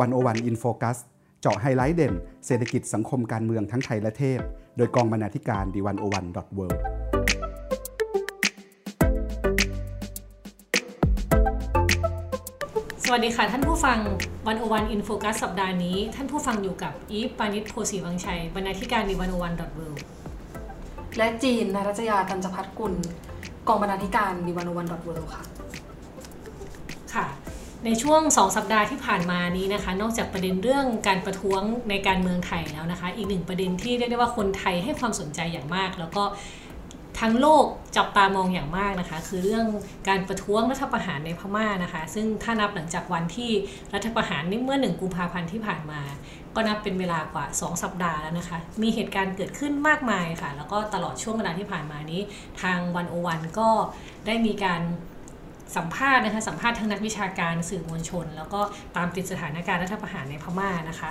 101 In Focus เจาะไฮไลท์เด่น เศรษฐกิจสังคมการเมืองทั้งไทยและเทศโดยกองบรรณาธิการ The101.worldสวัสดีค่ะ ท่านผู้ฟัง101 In Focus สัปดาห์นี้ ท่านผู้ฟังอยู่กับอีฟปาณิส โพธิ์ศรีวังชัย บรรณาธิการ The101.worldและจีน ณรัชญาตัณจพัฒน์กุล กองบรรณาธิการ The101.world ค่ะค่ะ ในช่วง 2 สัปดาห์ที่ผ่านมานี้นะคะ นอกจากประเด็นเรื่องการประท้วงในการเมืองไทยแล้วนะคะ อีกหนึ่งประเด็นที่เรียกได้ว่าคนไทยให้ความสนใจอย่างมาก แล้วก็ทั้งโลกจับตามองอย่างมากนะคะ คือเรื่องการประท้วงรัฐประหารในพม่านะคะ ซึ่งถ้านับหลังจากวันที่รัฐประหารนี่เมื่อหนึ่งกุมภาพันธ์ที่ผ่านมา ก็นับเป็นเวลากว่า 2 สัปดาห์แล้วนะคะ มีเหตุการณ์เกิดขึ้นมากมายค่ะ แล้วก็ตลอดช่วงเวลาที่ผ่านมานี้ ทางวันโอวันก็ได้มีการ สัมภาษณ์นะคะสัมภาษณ์ทั้งนักวิชาการสื่อมวลชน แล้วก็ตามติดสถานการณ์รัฐประหารในพม่านะคะ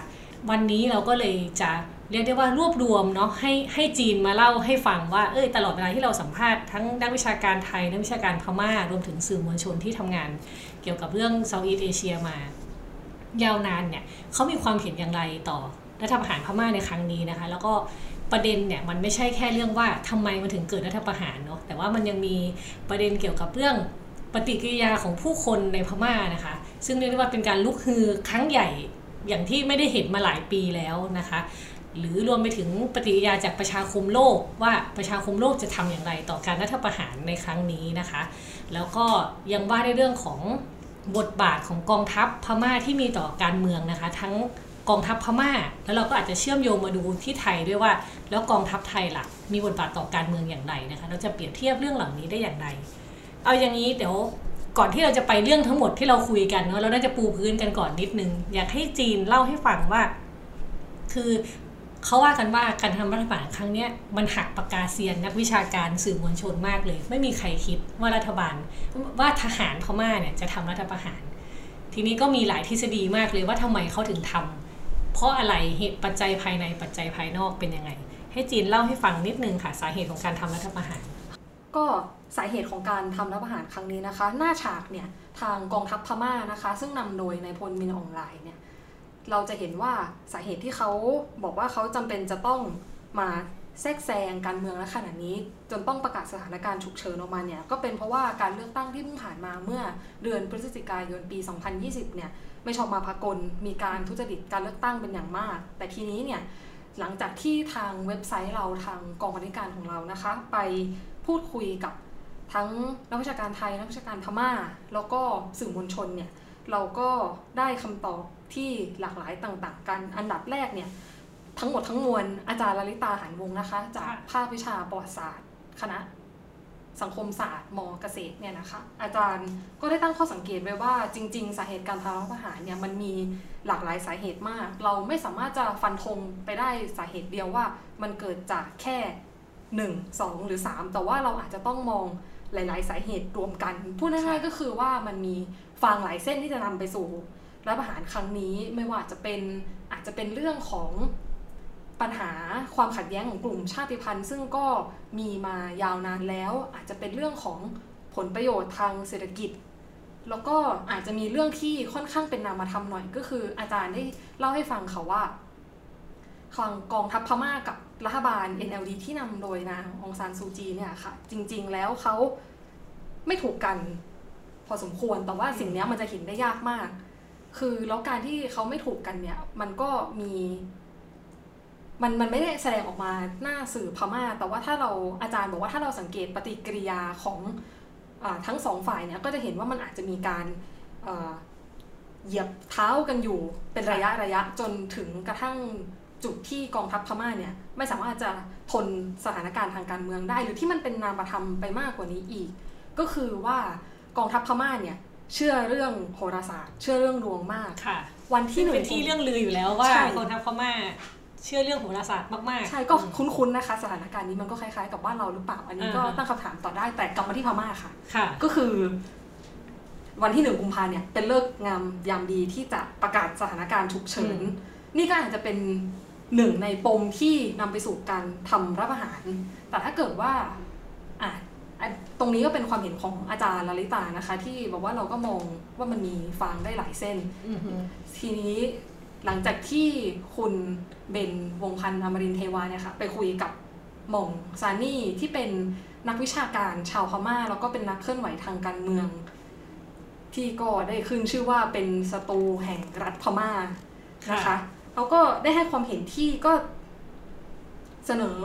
วันนี้เราก็เลยจะเรียกได้ว่ารวบรวมเนาะให้ให้จีนมาเล่าให้ฟังว่าเอ้ยตลอดเวลาที่เราสัมภาษณ์ทั้งนักวิชาการไทยนักวิชาการพม่ารวมถึงสื่อมวลชนที่ทำงาน เกี่ยวกับเรื่องเซาท์อีสเอเชียมายาวนานเนี่ยเขามีความเห็นอย่างไรต่อรัฐประหารพม่าในครั้งนี้นะคะ แล้วก็ประเด็นเนี่ยมันไม่ใช่แค่เรื่องว่าทำไมมันถึงเกิดรัฐประหารเนาะแต่ว่ามันยังมีประเด็นเกี่ยวกับเรื่อง ปฏิกิริยาของผู้คนในพม่านะคะ ซึ่งเรียกได้ว่าเป็นการลุกฮือครั้งใหญ่อย่างที่ไม่ได้เห็นมาหลายปีแล้วนะคะ หรือรวมไปถึงปฏิกิริยาจากประชาคมโลกว่าประชาคมโลกจะทำอย่างไรต่อการรัฐประหารในครั้งนี้นะคะ แล้วก็ยังว่าในเรื่องของบทบาทของกองทัพพม่าที่มีต่อการเมืองนะคะ ทั้งกองทัพพม่า แล้วเราก็อาจจะเชื่อมโยงมาดูที่ไทยด้วยว่า แล้วกองทัพไทยล่ะมีบทบาทต่อการเมืองอย่างไรนะคะ เราจะเปรียบเทียบเรื่องเหล่านี้ได้อย่างไร เอาอย่างนี้เดี๋ยวก่อนที่เราจะไปเรื่องทั้งหมดที่เราคุยกันเนาะเราน่าจะปูพื้นกันก่อนนิดนึง อยากให้จีนเล่าให้ฟังว่า คือเขาว่ากันว่าการทำรัฐประหารครั้งนี้มันหักปากกาเซียนนักวิชาการสื่อมวลชนมากเลย ไม่มีใครคิดว่ารัฐบาลว่าทหารพม่าเนี่ยจะทำรัฐประหาร ทีนี้ก็มีหลายทฤษฎีมากเลยว่าทำไมเขาถึงทำเพราะอะไรเหตุปัจจัยภายในปัจจัยภายนอกเป็นยังไง ให้จีนเล่าให้ฟังนิดนึงค่ะสาเหตุของการทำรัฐประหาร ก็ สาเหตุของการทำรัฐประหารครั้งนี้นะคะ หน้าฉากเนี่ยทางกองทัพพม่านะคะ ซึ่งนำโดยนายพลมินอองไลน์เนี่ยเราจะเห็นว่าสาเหตุที่เขาบอกว่าเขาจำเป็นจะต้องมาแทรกแซงการเมืองณขณะนี้ จนต้องประกาศสถานการณ์ฉุกเฉินออกมาเนี่ยก็เป็นเพราะว่าการเลือกตั้งที่เพิ่งผ่านมาเมื่อเดือนพฤศจิกายนปี 2020 เนี่ยไม่ชอบมาพากลมีการทุจริตการเลือกตั้งเป็นอย่างมาก แต่ทีนี้เนี่ยหลังจากที่ทางเว็บไซต์เราทางกองบริการของเรานะคะ ไปพูดคุยกับ ทั้งนักวิชาการไทยนักวิชาการพม่า แล้วก็สื่อมวลชนเนี่ยเราก็ได้คำตอบที่หลากหลายต่างๆ กันอันดับแรกเนี่ยทั้งหมดทั้งมวลอาจารย์ลลิตาหันวงนะคะ จากภาควิชาประวัติศาสตร์ คณะสังคมศาสตร์มเกษตรเนี่ยนะคะ อาจารย์ก็ได้ตั้งข้อสังเกตไว้ว่าจริง ๆ สาเหตุการทำรัฐประหารเนี่ยมันมีหลากหลายสาเหตุมาก เราไม่สามารถจะฟันธงไปได้สาเหตุเดียวว่ามันเกิดจากแค่ 1 2 หรือ 3 แต่ว่าเราอาจจะต้องมอง หลาย ๆ สาเหตุรวมกัน พูดง่ายๆก็คือว่ามันมีฟางหลายเส้นที่จะนำไปสู่รัฐประหารครั้งนี้ไม่ว่าจะเป็นอาจจะเป็นเรื่องของปัญหาความขัดแย้งของกลุ่มชาติพันธุ์ ซึ่งก็มีมายาวนานแล้ว อาจจะเป็นเรื่องของผลประโยชน์ทางเศรษฐกิจ แล้วก็อาจจะมีเรื่องที่ค่อนข้างเป็นนามธรรมหน่อย ก็คืออาจารย์ได้เล่าให้ฟังเขาว่าทางกองทัพพม่ากับ รัฐบาล NLD ที่นำโดยนางองซานซูจีเนี่ยค่ะ จริง ๆ แล้วเขาไม่ถูกกันพอสมควร แต่ว่าสิ่งนี้มันจะเห็นได้ยากมาก คือแล้วการที่เขาไม่ถูกกันเนี่ย มันก็มี มันมันไม่ได้แสดงออกมาหน้าสื่อพม่า แต่ว่าถ้าเราอาจารย์บอกว่าถ้าเราสังเกตปฏิกิริยาของอทั้งสองฝ่ายเนี่ยก็จะเห็นว่ามันอาจจะมีการเหยียบเท้ากันอยู่เป็นระยะระยะจนถึงกระทั่ง จุดที่กองทัพพม่าเนี่ยไม่สามารถจะทนสถานการณ์ทางการเมืองได้ หรือที่มันเป็นนามธรรมไปมากกว่านี้อีก ก็คือว่ากองทัพพม่าเนี่ยเชื่อเรื่องโหราศาสตร์ เชื่อเรื่องดวงมากค่ะ วันที่หนึ่งเป็นที่เรื่องลืออยู่แล้วว่ากองทัพพม่าเชื่อเรื่องโหราศาสตร์มากๆ ใช่ก็คุ้นๆนะคะ สถานการณ์นี้มันก็คล้ายๆกับบ้านเราหรือเปล่า อันนี้ก็ตั้งคำถามต่อได้แต่กลับมาที่พม่าค่ะค่ะ ก็คือ วันที่หนึ่งกุมภาเนี่ยเป็นเลิกงามยามดีที่จะประกาศสถานการณ์ฉุกเฉิน นี่ก็อาจจะเป็น หนึ่งในปมที่นำไปสู่การทำรัฐประหาร แต่ถ้าเกิดว่าอะตรงนี้ก็เป็นความเห็นของอาจารย์ลลิตานะคะ ที่บอกว่าเราก็มองว่ามันมีฟางได้หลายเส้น ทีนี้หลังจากที่คุณเบนวงพันธ์อมรินเทวาเนี่ยค่ะไปคุยกับหม่องซานี่ที่เป็นนักวิชาการชาวพม่า แล้วก็เป็นนักเคลื่อนไหวทางการเมือง ที่ก็ได้ขึ้นชื่อว่าเป็นศัตรูแห่งรัฐพม่านะคะ เขาก็ได้ให้ความเห็นที่ก็เสนอ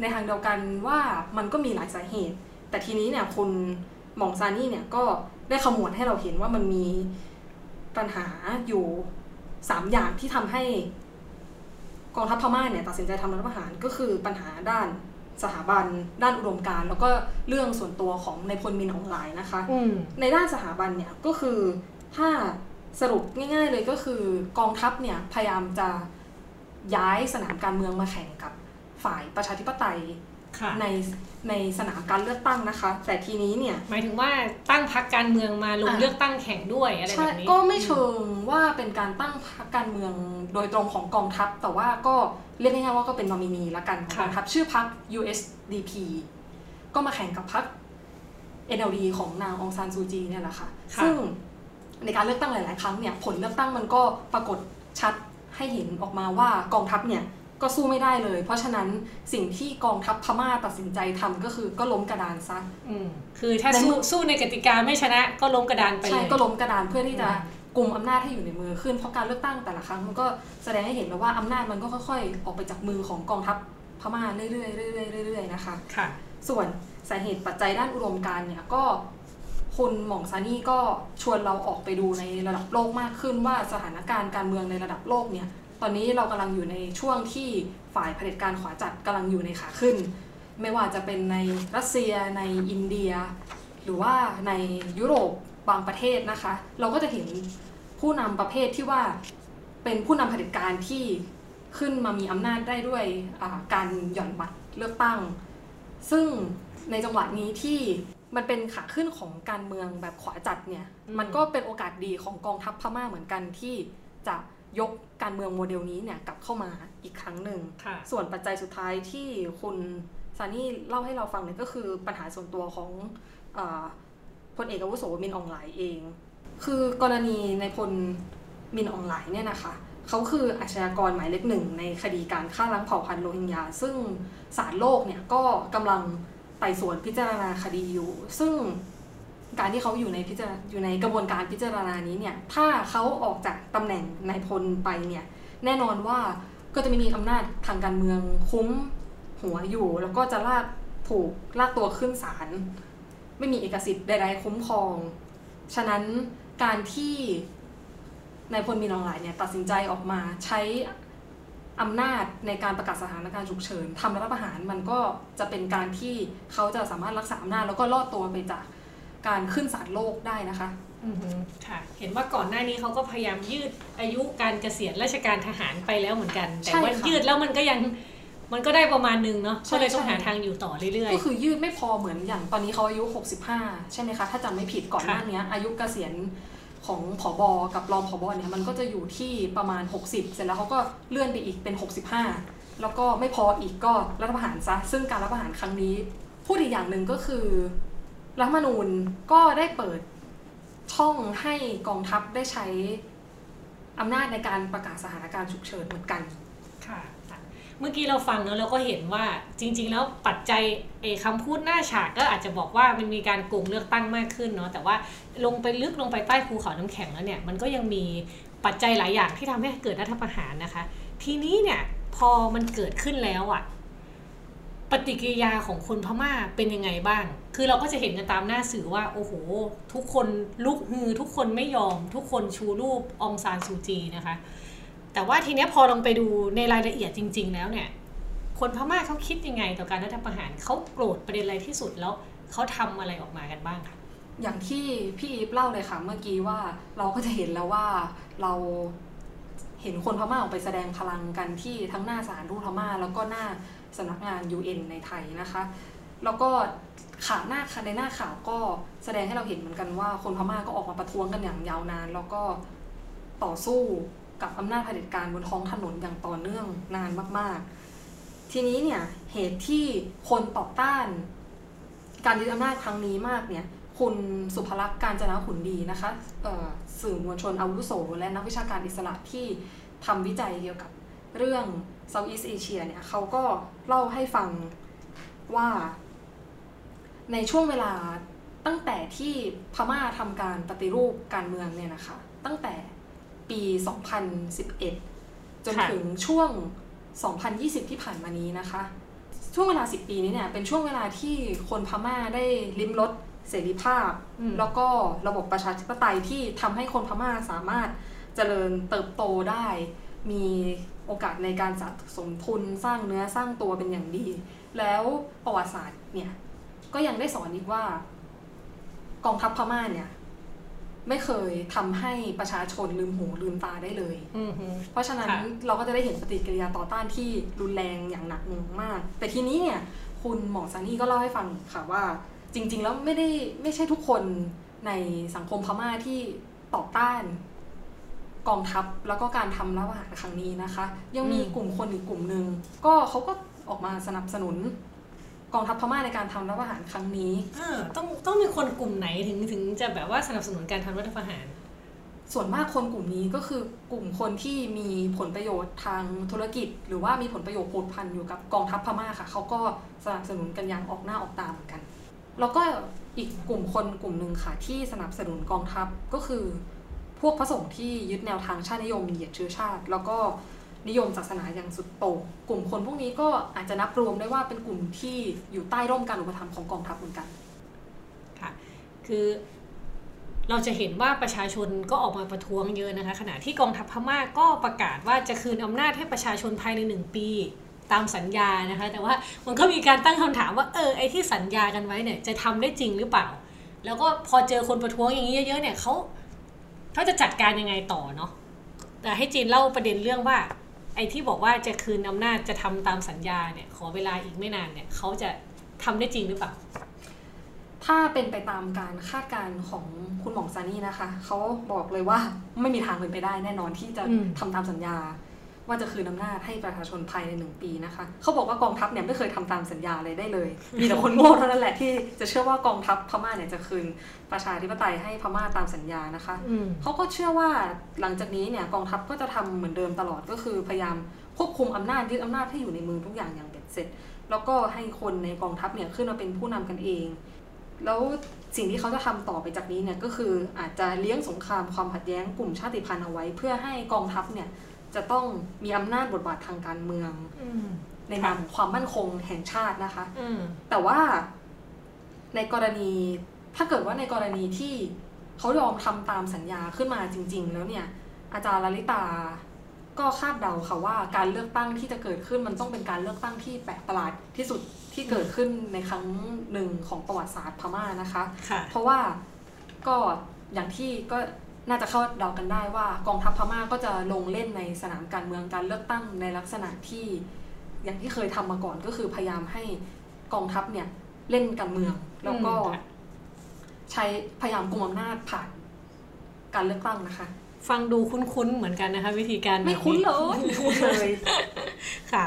ในทางเดียวกันว่ามันก็มีหลายสาเหตุ แต่ทีนี้เนี่ยคุณหม่องซานี่เนี่ยก็ได้ขมวดให้เราเห็นว่ามันมีปัญหาอยู่สามอย่างที่ทำให้กองทัพพม่าเนี่ยตัดสินใจทำรัฐประหารก็คือปัญหาด้านสถาบัน ด้านอุดมการณ์แล้วก็เรื่องส่วนตัวของในายพลมินออนไลน์นะคะอืมในด้านสถาบันเนี่ยก็คือถ้า สรุปง่ายๆเลยก็คือกองทัพเนี่ยพยายามจะย้ายสนามการเมืองมาแข่งกับฝ่ายประชาธิปไตยค่ะในในสนามการเลือกตั้งนะคะ แต่ทีนี้เนี่ยหมายถึงว่าตั้งพักการเมืองมาลงอะเลือกตั้งแข่งด้วยอะไรแบใช่บนี้ก็ไม่เชิงว่าเป็นการตั้งพรรคการเมืองโดยตรงของกองทัพ แต่ว่าก็เรียกง่ายๆว่าก็เป็นนอมินีละกันของกองทัพชื่อพรรค USDP ก็มาแข่งกับพรรค NLD ของนางองซานซูจีเนี่ยแหละค่ะค่ะซึ่ง ในการเลือกตั้งหลาย ๆ ครั้งเนี่ยผลเลือกตั้งมันก็ปรากฏชัดให้เห็นออกมาว่ากองทัพเนี่ยก็สู้ไม่ได้เลย เพราะฉะนั้นสิ่งที่กองทัพพม่าตัดสินใจทำก็คือก็ล้มกระดานซะอืมคือถ้าในสู้เมื่อสู้ในกติกาไม่ชนะก็ล้มกระดานไปเลใช่ยก็ล้มกระดานเพื่อที่จะอืมกลุ่มอำนาจให้อยู่ในมือขึ้นเพราะการเลือกตั้งแต่ละครั้งมันก็แสดงให้เห็นแล้วว่าอำนาจมันก็ค่อยๆ ออกไปจากมือของกองทัพพม่าเรื่อยๆเรื่อยๆเรื่อยๆนะคะค่ะ ส่วนสาเหตุปัจจัยด้านอุดมการณ์เนี่ยก็ คุณหม่องซานี่ก็ชวนเราออกไปดูในระดับโลกมากขึ้นว่าสถานการณ์การเมืองในระดับโลกเนี่ยตอนนี้เรากำลังอยู่ในช่วงที่ฝ่ายเผด็จการขวาจัดกำลังอยู่ในขาขึ้น ไม่ว่าจะเป็นในรัสเซียในอินเดีย หรือว่าในยุโรปบางประเทศนะคะ เราก็จะเห็นผู้นำประเภทที่ว่าเป็นผู้นำเผด็จการที่ขึ้นมามีอำนาจได้ด้วยการหย่อนบัตรเลือกตั้ง ซึ่งในจังหวะนี้ที่ มันเป็นขาขึ้นของการเมืองแบบขวาจัดเนี่ยอืมมันก็เป็นโอกาสดีของกองทัพพม่าเหมือนกันที่จะยกการเมืองโมเดลนี้เนี่ยกลับเข้ามาอีกครั้งหนึ่งค่ะส่วนปัจจัยสุดท้ายที่คุณซานี่เล่าให้เราฟังเนี่ยก็คือปัญหาส่วนตัวของอาพลเอกอาวุโสมินอองหลายเอง คือกรณีในพลมินอองหลายเนี่ยนะคะเขาคืออาชญากรหมายเลขหนึ่งในคดีการฆ่าล้างเผ่าพันธุ์โรฮิงญาซึ่งศาลโลกเนี่ยก็กำลัง ไต่สวนพิจารณาคดีอยู่ ซึ่งการที่เขาอยู่ในพิจารอยู่ในกระบวนการพิจารณานี้เนี่ย ถ้าเขาออกจากตำแหน่งนายพลไปเนี่ย แน่นอนว่าก็จะไม่มีอำนาจทางการเมืองคุ้มหัวอยู่ แล้วก็จะลากถูกลากตัวขึ้นศาลไม่มีเอกสิทธิ์ใดๆคุ้มครอง ฉะนั้นการที่นายพลมีนองหลายเนี่ยตัดสินใจออกมาใช้ อำนาจในการประกาศสถานการณ์ฉุกเฉินทำรัฐประหารมันก็จะเป็นการที่เขาจะสามารถรักษาอำนาจแล้วก็รอดตัวไปจากการขึ้นศาลโลกได้นะคะอือฮึค่ะ เห็นว่าก่อนหน้านี้เขาก็พยายามยืดอายุการเกษียณราชการทหารไปแล้วเหมือนกัน แต่ใช่ว่าค่ะยืดแล้วมันก็ยังมันก็ได้ประมาณนึงเนาะใช่ก็เลยต้องใช่หาทางอยู่ต่อเรื่อยก็คือยืดไม่พอเหมือนอย่างตอนนี้เขาอายุ 65 ใช่ไหมคะ ถ้าจำไม่ผิดก่อนหน้านี้อายุเกษียณ ของผอบอกับรองผอบอเนี่ยมันก็จะอยู่ที่ประมาณ 60 เสร็จแล้วเขาก็เลื่อนไปอีกเป็น 65 แล้วก็ไม่พออีกก็รัฐประหารซะซึ่งการรัฐประหารครั้งนี้ พูดอีกอย่างหนึ่งก็คือรัฐมนูญก็ได้เปิดช่องให้กองทัพได้ใช้อำนาจในการประกาศสถานการณ์ฉุกเฉินเหมือนกัน เมื่อกี้เราฟังแล้วเราก็เห็นว่าจริง ๆ แล้วปัจจัยเอคำพูดหน้าฉากก็อาจจะบอกว่ามันมีการโกงเลือกตั้งมากขึ้นเนาะแต่ว่าลงไปลึกลงไปใต้ภูเขาน้ำแข็งแล้วเนี่ยมันก็ยังมีปัจจัยหลายอย่างที่ทำให้เกิดรัฐประหารนะคะ ทีนี้เนี่ยพอมันเกิดขึ้นแล้วอะปฏิกิริยาของคนพม่าเป็นยังไงบ้าง คือเราก็จะเห็นกันตามหน้าสื่อว่า โอ้โห ทุกคนลุกฮือ ทุกคนไม่ยอม ทุกคนชูรูปองซานซูจีนะคะ แต่ว่าทีเนี้ยพอลองไปดูในรายละเอียดจริง ๆ แล้วเนี่ย คนพม่าเขาคิดยังไงต่อการรัฐประหารเขาโกรธประเด็นอะไรที่สุดแล้วเขาทำอะไรออกมากันบ้างคะอย่างที่พี่อีฟเล่าเลยค่ะเมื่อกี้ว่าเราก็จะเห็นแล้วว่าเราเห็นคนพม่าออกไปแสดงพลังกันที่ทั้งหน้าศาลทูตพม่า แล้วก็หน้าสำนักงาน UN ในไทยนะคะ แล้วก็ข่าวหน้าในหน้าข่าวก็แสดงให้เราเห็นเหมือนกันว่าคนพม่าก็ออกมาประท้วงกันอย่างยาวนาน แล้วก็ต่อสู้ กับอำนาจเผด็จการบนท้องถนนอย่างต่อเนื่องนานมาก ๆ ทีนี้เนี่ยเหตุที่คนต่อต้าน การยึดอำนาจครั้งนี้มากเนี่ยคุณสุภลักษณ์การจนะขุนดีนะคะสื่อมวลชนอาวุโส และนักวิชาการอิสระที่ทำวิจัยเกี่ยวกับเรื่อง Southeast Asia เนี่ยเขาก็เล่าให้ฟังว่า ในช่วงเวลาตั้งแต่ที่พม่าทำการปฏิรูปการเมืองเนี่ยนะคะ ตั้งแต่ ปี 2011 จนค่ะถึงช่วง 2020 ที่ผ่านมานี้นะคะ ช่วงเวลา 10 ปีนี้เนี่ยเป็นช่วงเวลาที่คนพม่าได้ลิ้มรสเสรีภาพอืมแล้วก็ระบบประชาธิปไตยที่ทำให้คนพม่าสามารถเจริญเติบโตได้ มีโอกาสในการสะสมทุนสร้างเนื้อสร้างตัวเป็นอย่างดี แล้วประวัติศาสตร์เนี่ยก็ยังได้สอนอีกว่ากองทัพพม่าเนี่ย ไม่เคยทำให้ประชาชนลืมหูลืมตาได้เลยอือฮึเพราะฉะนั้นค่ะเราก็จะได้เห็นปฏิกิริยาต่อต้านที่รุนแรงอย่างหนักหน่วงมาก แต่ทีนี้เนี่ยคุณหมอซานี่ก็เล่าให้ฟังค่ะว่า จริง ๆ แล้วไม่ได้ไม่ใช่ทุกคนในสังคมพม่าที่ต่อต้านกองทัพแล้วก็การทำรัฐประหารครั้งนี้นะคะ ยังมีอืมกลุ่มคนอีกกลุ่มหนึ่งก็เขาก็ออกมาสนับสนุน กองทัพพม่าในการทำรัฐประหารครั้งนี้เออต้องต้องมีคนกลุ่มไหนถึงถึงจะแบบว่าสนับสนุนการทำรัฐประหาร ส่วนมากคนกลุ่มนี้ก็คือกลุ่มคนที่มีผลประโยชน์ทางธุรกิจ หรือว่ามีผลประโยชน์ผูกพันอยู่กับกองทัพพม่าค่ะเขาก็สนับสนุนกันอย่างออกหน้าออกตาเหมือนกัน แล้วก็อีกกลุ่มคนกลุ่มหนึ่งค่ะที่สนับสนุนกองทัพก็คือ พวกพระสงฆ์ที่ยึดแนวทางชาตินิยมเหยียดเชื้อชาติ แล้วก็ นิยมศาสนาอย่างสุดโต่งกลุ่มคนพวกนี้ก็อาจจะนับรวมได้ว่าเป็นกลุ่มที่อยู่ใต้ร่มการอุปถัมภ์ของกองทัพเหมือนกันค่ะคือเราจะเห็นว่าประชาชนก็ออกมาประท้วงเยอะนะคะ ขณะที่กองทัพพม่าก็ประกาศว่าจะคืนอำนาจให้ประชาชนภายในหนึ่งปีตามสัญญานะคะ แต่ว่ามันก็มีการตั้งคำถามว่าเออไอ้ที่สัญญากันไว้เนี่ยจะทำได้จริงหรือเปล่า แล้วก็พอเจอคนประท้วงอย่างนี้เยอะๆเนี่ยเขาเขาจะจัดการยังไงต่อเนาะแต่ให้จีนเล่าประเด็นเรื่องว่า ไอ้ที่บอกว่าจะคืนอำนาจจะทำตามสัญญาเนี่ย ขอเวลาอีกไม่นานเนี่ยเขาจะทำได้จริงหรือเปล่า ถ้าเป็นไปตามการคาดการณ์ของคุณหมองซานี่นะคะ เขาบอกเลยว่าไม่มีทางเป็นไปได้แน่นอนที่จะอืม ทำตามสัญญา ว่าจะคืนอำนาจให้ประชาชนภายในหนึ่งปีนะคะเขาบอกว่ากองทัพเนี่ยไม่เคยทำตามสัญญาเลยได้เลย มีแต่คนโง่เท่านั้นแหละที่จะเชื่อว่ากองทัพพม่าเนี่ยจะคืนประชาธิปไตยให้พม่าตามสัญญานะคะอืมเขาก็เชื่อว่าหลังจากนี้เนี่ยกองทัพก็จะทำเหมือนเดิมตลอดก็คือพยายามควบคุมอำนาจยึดอำนาจให้อยู่ในมือทุกอย่างอย่างเบ็ดเสร็จ แล้วก็ให้คนในกองทัพเนี่ยขึ้นมาเป็นผู้นำกันเอง แล้วสิ่งที่เขาจะทำต่อไปจากนี้เนี่ยก็คืออาจจะเลี้ยงสงครามความขัดแย้งกลุ่มชาติพันธุ์เอาไว้ เพื่อให้กองทัพเนี่ย จะต้องมีอำนาจบทบาททางการเมืองอืมในนามของความมั่นคงแห่งชาตินะคะอืมแต่ว่าในกรณีถ้าเกิดว่าในกรณีที่เขายอมทำตามสัญญาขึ้นมาจริง ๆ แล้วเนี่ย อาจารย์ลลิตาก็คาดเดาค่ะว่าการเลือกตั้งที่จะเกิดขึ้นมันต้องเป็นการเลือกตั้งที่แปลกประหลาดที่สุดที่เกิดขึ้นในครั้งหนึ่งของประวัติศาสตร์พม่านะคะค่ะเพราะว่าก็อย่างที่ก็ น่าจะเข้าเดากันได้ว่ากองทัพพม่าก็จะลงเล่นในสนามการเมืองการเลือกตั้งในลักษณะที่ อย่างที่เคยทำมาก่อนก็คือพยายามให้กองทัพเนี่ยเล่นการเมือง แล้วก็อืมค่ะใช้พยายามกุมอำนาจผ่านการเลือกตั้งนะคะ ฟังดูคุ้นๆเหมือนกันนะคะ วิธีการแบบไม่คุ้นเลยไม่คุ้นเลยค่ะ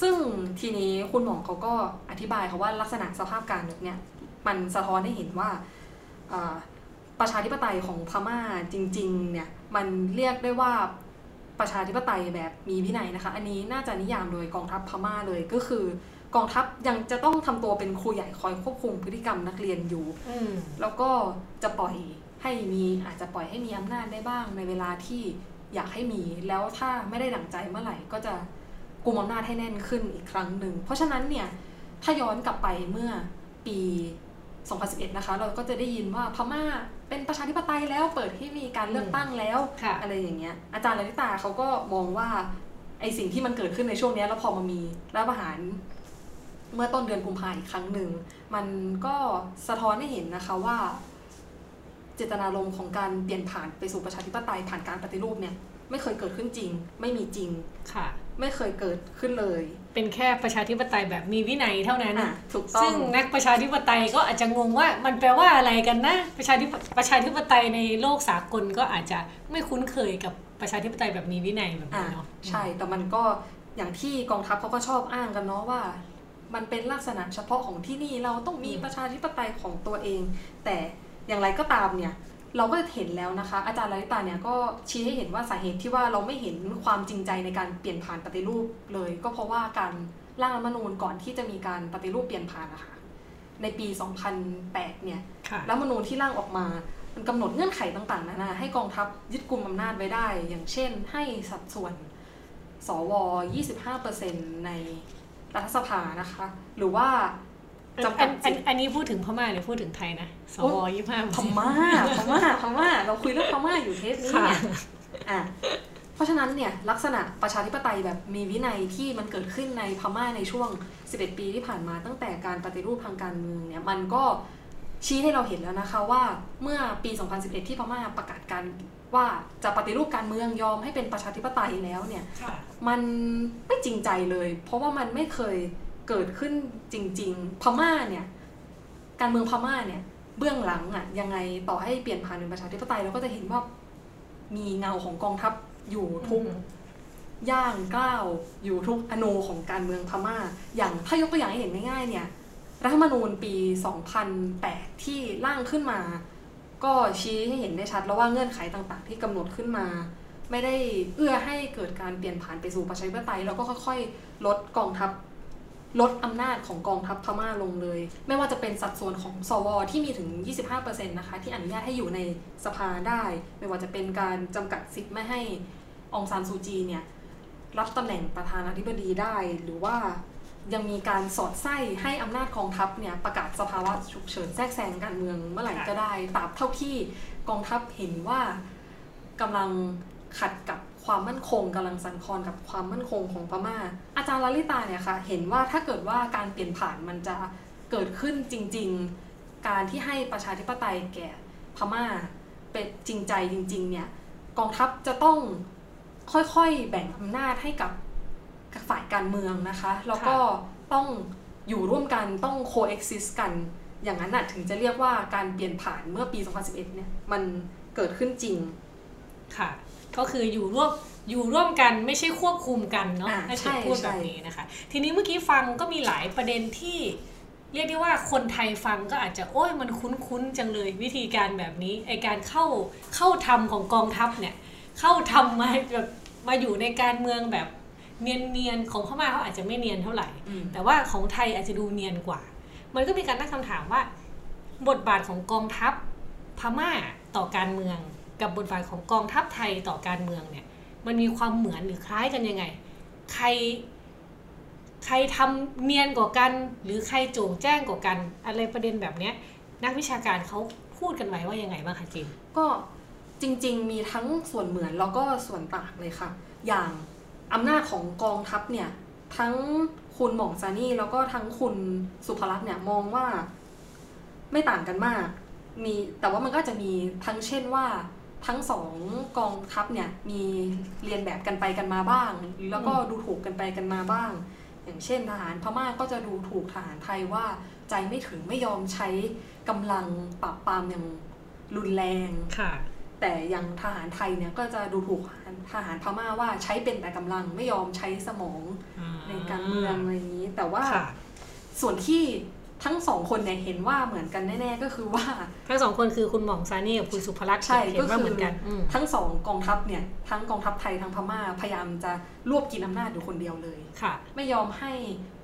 ซึ่งทีนี้คุณหมอเขาก็อธิบายค่ะว่าลักษณะสภาพการเมืองเนี่ย มันสะท้อนให้เห็นว่าอ่า ประชาธิปไตยของพม่าจริงๆเนี่ยมันเรียกได้ว่าประชาธิปไตยแบบมีวินัยนะคะ อันนี้น่าจะนิยามโดยกองทัพพม่าเลยก็คือกองทัพยังจะต้องทำตัวเป็นครูใหญ่คอยควบคุมพฤติกรรมนักเรียนอยู่อืมแล้วก็จะปล่อยให้มีอาจจะปล่อยให้มีอำนาจได้บ้างในเวลาที่อยากให้มี แล้วถ้าไม่ได้ดั่งใจเมื่อไหร่ก็จะกุมอำนาจให้แน่นขึ้นอีกครั้งหนึ่ง เพราะฉะนั้นเนี่ยถ้าย้อนกลับไปเมื่อปี 2011 นะคะ เราก็จะได้ยินว่าพม่า เป็นประชาธิปไตยแล้วเปิดให้มีการเลือกตั้งแล้วค่ะอะไรอย่างเงี้ย อาจารย์ลลิตาเขาก็มองว่าไอสิ่งที่มันเกิดขึ้นในช่วงเนี้ยแล้วพอมามีรัฐประหารเมื่อต้นเดือนกุมภาอีกครั้งหนึ่ง มันก็สะท้อนให้เห็นนะคะว่า เจตนารมณ์ของการเปลี่ยนผ่านไปสู่ประชาธิปไตยผ่านการปฏิรูปเนี่ย ไม่เคยเกิดขึ้นจริง ไม่มีจริงค่ะ ไม่เคยเกิดขึ้นเลย เป็นแค่ประชาธิปไตยแบบมีวินัยเท่านั้นอะถูกต้อซึ่งงนักประชาธิปไตยก็อาจจะงงว่ามันแปลว่าอะไรกันนะ ประชาธิปประชาธิปไตยในโลกสากลก็อาจจะไม่คุ้นเคยกับประชาธิปไตยแบบมีวินัยแบบอ่านี้เนาะใช่แต่มันก็อย่างที่กองทัพเขาก็ชอบอ้างกันเนาะว่า มันเป็นลักษณะเฉพาะของที่นี่เราต้องมีประชาธิปไตยของตัวเอง แต่อย่างไรก็ตามเนี่ย เราก็เห็นแล้วนะคะ อาจารย์ลลิตาเนี่ยก็ชี้ให้เห็นว่าสาเหตุที่ว่าเราไม่เห็นความจริงใจในการเปลี่ยนผ่านปฏิรูปเลย ก็เพราะว่าการร่างรัฐธรรมนูญก่อนที่จะมีการปฏิรูปเปลี่ยนผ่านนะคะในปี 2008 เนี่ยค่ะรัฐธรรมนูญที่ร่างออกมา มันกำหนดเงื่อนไขต่างๆนานาให้กองทัพยึดกลุ่มอำนาจไว้ได้ อย่างเช่น ให้สัดส่วน สว 25%ในรัฐสภานะคะ หรือว่าอัน จำกัอัดนอัสินทธิ์อันนี้พูดถึงพม่าหรือพูดถึงไทยนะสวยี่ห้าพม่าพม่าพม่าเราคุยเรื่องพม่าอยู่เทปนี้ค่ะเนี่ยอะเพราะฉะนั้นเนี่ยลักษณะประชาธิปไตยแบบมีวินัยที่มันเกิดขึ้นในพม่าในช่วง 11 ปีที่ผ่านมาตั้งแต่การปฏิรูปทางการเมืองเนี่ยมันก็ชี้ให้เราเห็นแล้วนะคะว่าเมื่อปี 2011 ที่พม่าประกาศการว่าจะปฏิรูปการเมืองยอมให้เป็นประชาธิปไตยแล้วเนี่ยค่ะมันไม่จริงใจเลย เพราะว่ามันไม่เคย เกิดขึ้นจริง ๆ พม่าเนี่ย การเมืองพม่าเนี่ย เบื้องหลังอะยังไงต่อให้เปลี่ยนผ่านเป็นประชาธิปไตยเราก็จะเห็นว่ามีเงาของกองทัพอยู่ทุกย่างก้าวอยู่ทุกอนูของการเมืองพม่า อย่างถ้ายกตัวอย่างให้เห็นง่ายๆเนี่ย รัฐธรรมนูญปี 2008 ที่ร่างขึ้นมา ก็ชี้ให้เห็นได้ชัดแล้วว่าเงื่อนไขต่างๆ ที่กำหนดขึ้นมา ไม่ได้เอื้อให้เกิดการเปลี่ยนผ่านไปสู่ประชาธิปไตยแล้วก็ค่อยๆ ลดกองทัพ ลดอำนาจของกองทัพพม่าลงเลย ไม่ว่าจะเป็นสัดส่วนของสวที่มีถึง 25%นะคะที่อนุญาตให้อยู่ในสภาได้ ไม่ว่าจะเป็นการจำกัดสิทธิ์ไม่ให้องซานซูจีเนี่ยรับตำแหน่งประธานาธิบดีได้ หรือว่ายังมีการสอดไส้ให้อำนาจกองทัพเนี่ยประกาศสภาวะฉุกเฉินแทรกแซงการเมืองเมื่อไหร่ก็ได้ตราบเท่าที่กองทัพเห็นว่ากำลังขัดกับ ความมั่นคงกำลังสั่นคลอนกับความมั่นคงของพม่า อาจารย์ลลิตาเนี่ยค่ะเห็นว่าถ้าเกิดว่าการเปลี่ยนผ่านมันจะเกิดขึ้นจริง ๆ การที่ให้ประชาธิปไตยแก่พม่าเป็นจริงใจจริง ๆ เนี่ยกองทัพจะต้องค่อยๆแบ่งอำนาจให้กับฝ่ายการเมืองนะคะ แล้วก็ต้องอยู่ร่วมกันต้อง coexist กัน อย่างนั้นน่ะถึงจะเรียกว่าการเปลี่ยนผ่านเมื่อปี 2011 เนี่ย มันเกิดขึ้นจริง ค่ะ ก็คืออยู่ร่วมอยู่ร่วมกันไม่ใช่ควบคุมกันเนาะอ่าถ้าใช่จะพูดแบบใช่นี้นะคะ ทีนี้เมื่อกี้ฟังก็มีหลายประเด็นที่ เรียกได้ว่าคนไทยฟังก็อาจจะโอ้ยมันคุ้นๆจังเลยวิธีการแบบนี้ไอการเข้าเข้าทำของกองทัพเนี่ย เข้าทำมาแบบมาอยู่ในการเมืองแบบเนียนๆของพม่าเขาอาจจะไม่เนียนเท่าไหร่อืมแต่ว่าของไทยอาจจะดูเนียนกว่า มันก็มีการตั้งคำถามว่า บทบาทของกองทัพพม่าต่อการเมือง กับบทบาทของกองทัพไทยต่อการเมืองเนี่ย มันมีความเหมือนหรือคล้ายกันยังไง ใคร ใครทำเนียนกว่ากัน หรือใครโจงแจ้งกว่ากัน อะไรประเด็นแบบเนี้ย นักวิชาการเขาพูดกันไว้ว่ายังไงบ้างคะจินก็จริง ๆ มีทั้งส่วนเหมือนแล้วก็ส่วนต่างเลยค่ะ อย่างอำนาจของกองทัพเนี่ย ทั้งคุณหม่องซานี่แล้วก็ทั้งคุณสุภลักษณ์เนี่ยมองว่าไม่ต่างกันมาก มีแต่ว่ามันก็จะมีทั้งเช่นว่า ทั้งสองกองทัพเนี่ยมีเรียนแบบกันไปกันมาบ้าง แล้วก็ดูถูกกันไปกันมาบ้าง อย่างเช่นทหารพม่าก็จะดูถูกทหารไทยว่าใจไม่ถึงไม่ยอมใช้กำลังปราบปรามอย่างรุนแรงค่ะ แต่อย่างทหารไทยเนี่ยก็จะดูถูกทหารพม่าว่าใช้เป็นแต่กำลังไม่ยอมใช้สมองในการเมืองอะไรอย่างนี้ แต่ว่าค่ะส่วนที่ ทั้งสองคนเนี่ยเห็นว่าเหมือนกันแน่ๆก็คือว่า ทั้งสองคนคือคุณหม่องซานี่กับคุณสุภลักษณ์ใช่เห็ก็นว่าคืเหมือนกันอืมทั้งสองกองทัพเนี่ยทั้งกองทัพไทยทั้งพม่าพยายามจะรวบกินอำนาจอยู่คนเดียวเลยค่ะ ไม่ยอมให้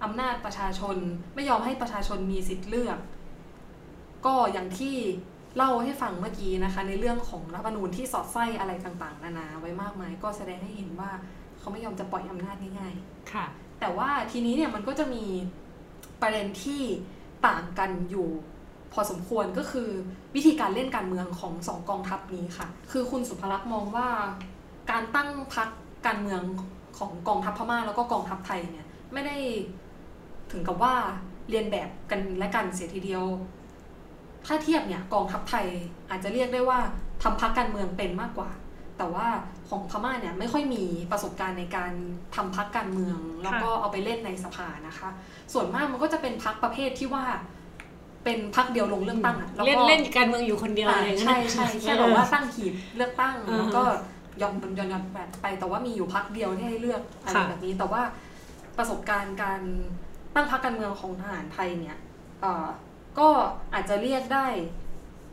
อำนาจประชาชน ไม่ยอมให้ประชาชนมีสิทธิ์เลือก ก็อย่างที่เล่าให้ฟังเมื่อกี้นะคะ ในเรื่องของรัฐธรรมนูญที่สอดไส้อะไรต่างๆ นานาไว้มากมาย ก็แสดงให้เห็นว่าเขาไม่ยอมจะปล่อยอำนาจง่ายๆค่ะ แต่ว่าทีนี้เนี่ยมันก็จะมีประเด็นที่ ต่างกันอยู่พอสมควรก็คือวิธีการเล่นการเมืองของสองกองทัพนี้ค่ะ คือคุณสุภลักษณ์มองว่าการตั้งพักการเมืองของกองทัพพม่าแล้วก็กองทัพไทยเนี่ยไม่ได้ถึงกับว่าเรียนแบบกันและกันเสียทีเดียว ถ้าเทียบเนี่ยกองทัพไทยอาจจะเรียกได้ว่าทำพักการเมืองเป็นมากกว่า แต่ว่า ของพม่าเนี่ยไม่ค่อยมีประสบการณ์ในการทำพักการเมือง แล้วก็เอาไปเล่นในสภานะคะ ส่วนมากมันก็จะเป็นพักประเภทที่ว่า เป็นพักเดียวลงเลือกตั้งอะแล้วเล่นก็เล่นการเมืองอยู่คนเดียวอ่าเลยนะใช่ใช่แค่แบบว่าตั้งหีบเลือกตั้งอือฮะแล้วก็ย้อนย้อนย้อนไปแต่ว่ามีอยู่พักเดียวที่ให้เลือกอะไรค่ะแบบนี้ แต่ว่าประสบการณ์การตั้งพรรคการเมืองของทหารไทยเนี่ยเอ่อก็อาจจะเรียกได้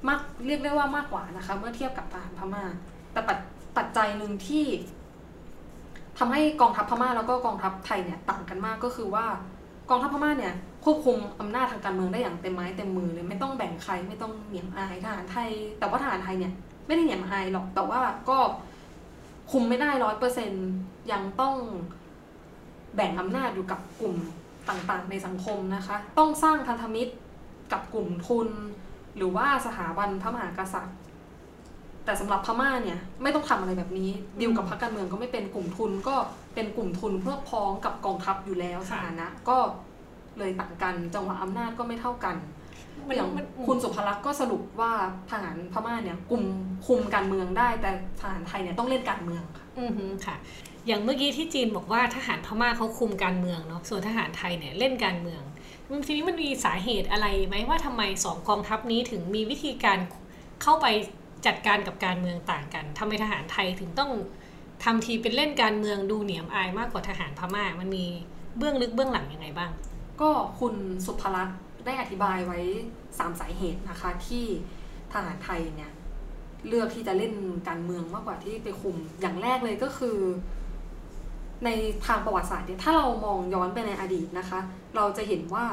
มากเรียกได้ว่ามากกว่านะคะ เมื่อเทียบกับทหารพม่าแต่ ปัจจัยหนึ่งที่ทำให้กองทัพพม่าแล้วก็กองทัพไทยเนี่ยต่างกันมากก็คือว่ากองทัพพม่าเนี่ยควบคุมอำนาจทางการเมืองได้อย่างเต็มไม้เต็มมือเลยไม่ต้องแบ่งใครไม่ต้องเหนียมอายทหารไทย แต่ว่าทหารไทยเนี่ยไม่ได้เหนียมอายหรอกแต่ว่าก็คุมไม่ได้ร้อยเปอร์เซ็นยังต้องแบ่งอำนาจอยู่กับกลุ่มต่างๆ ในสังคมนะคะ ต้องสร้างพันธมิตรกับกลุ่มทุน หรือว่าสถาบันพระมหากษัตริย์ แต่สำหรับพม่าเนี่ยไม่ต้องทำอะไรแบบนี้ดีลกับพรรคการเมืองก็ไม่เป็นกลุ่มทุนก็เป็นกลุ่มทุนเพื่อพ้องกับกองทัพอยู่แล้วสค่ะถานะก็เลยต่างกันจังหวะอำนาจก็ไม่เท่ากันมันอย่างมันคุณสุภลักษณ์ก็สรุปว่าทหารพม่าเนี่ยกลุ่มคุมการเมืองได้ แต่ทหารไทยเนี่ยต้องเล่นการเมืองค่ะอือฮึค่ะ อย่างเมื่อกี้ที่จีนบอกว่าทหารพม่าเขาคุมการเมืองเนาะส่วนทหารไทยเนี่ยเล่นการเมืองทีนี้มันมีสาเหตุอะไรไหมว่าทำไมสองกองทัพนี้ถึงมีวิธีการเข้าไป จัดการกับการเมืองต่างกันทำไมทหารไทยถึงต้องทำทีเป็นเล่นการเมืองดูเหนียมอายมากกว่าทหารพม่า มันมีเบื้องลึกเบื้องหลังยังไงบ้าง ก็คุณสุภลักษณ์ได้อธิบายไว้สามสาเหตุนะคะที่ทหารไทยเนี่ยเลือกที่จะเล่นการเมืองมากกว่าที่ไปคุมอย่างแรกเลยก็คือ ในทางประวัติศาสตร์เนี่ยถ้าเรามองย้อนไปในอดีตนะคะ เราจะเห็นว่า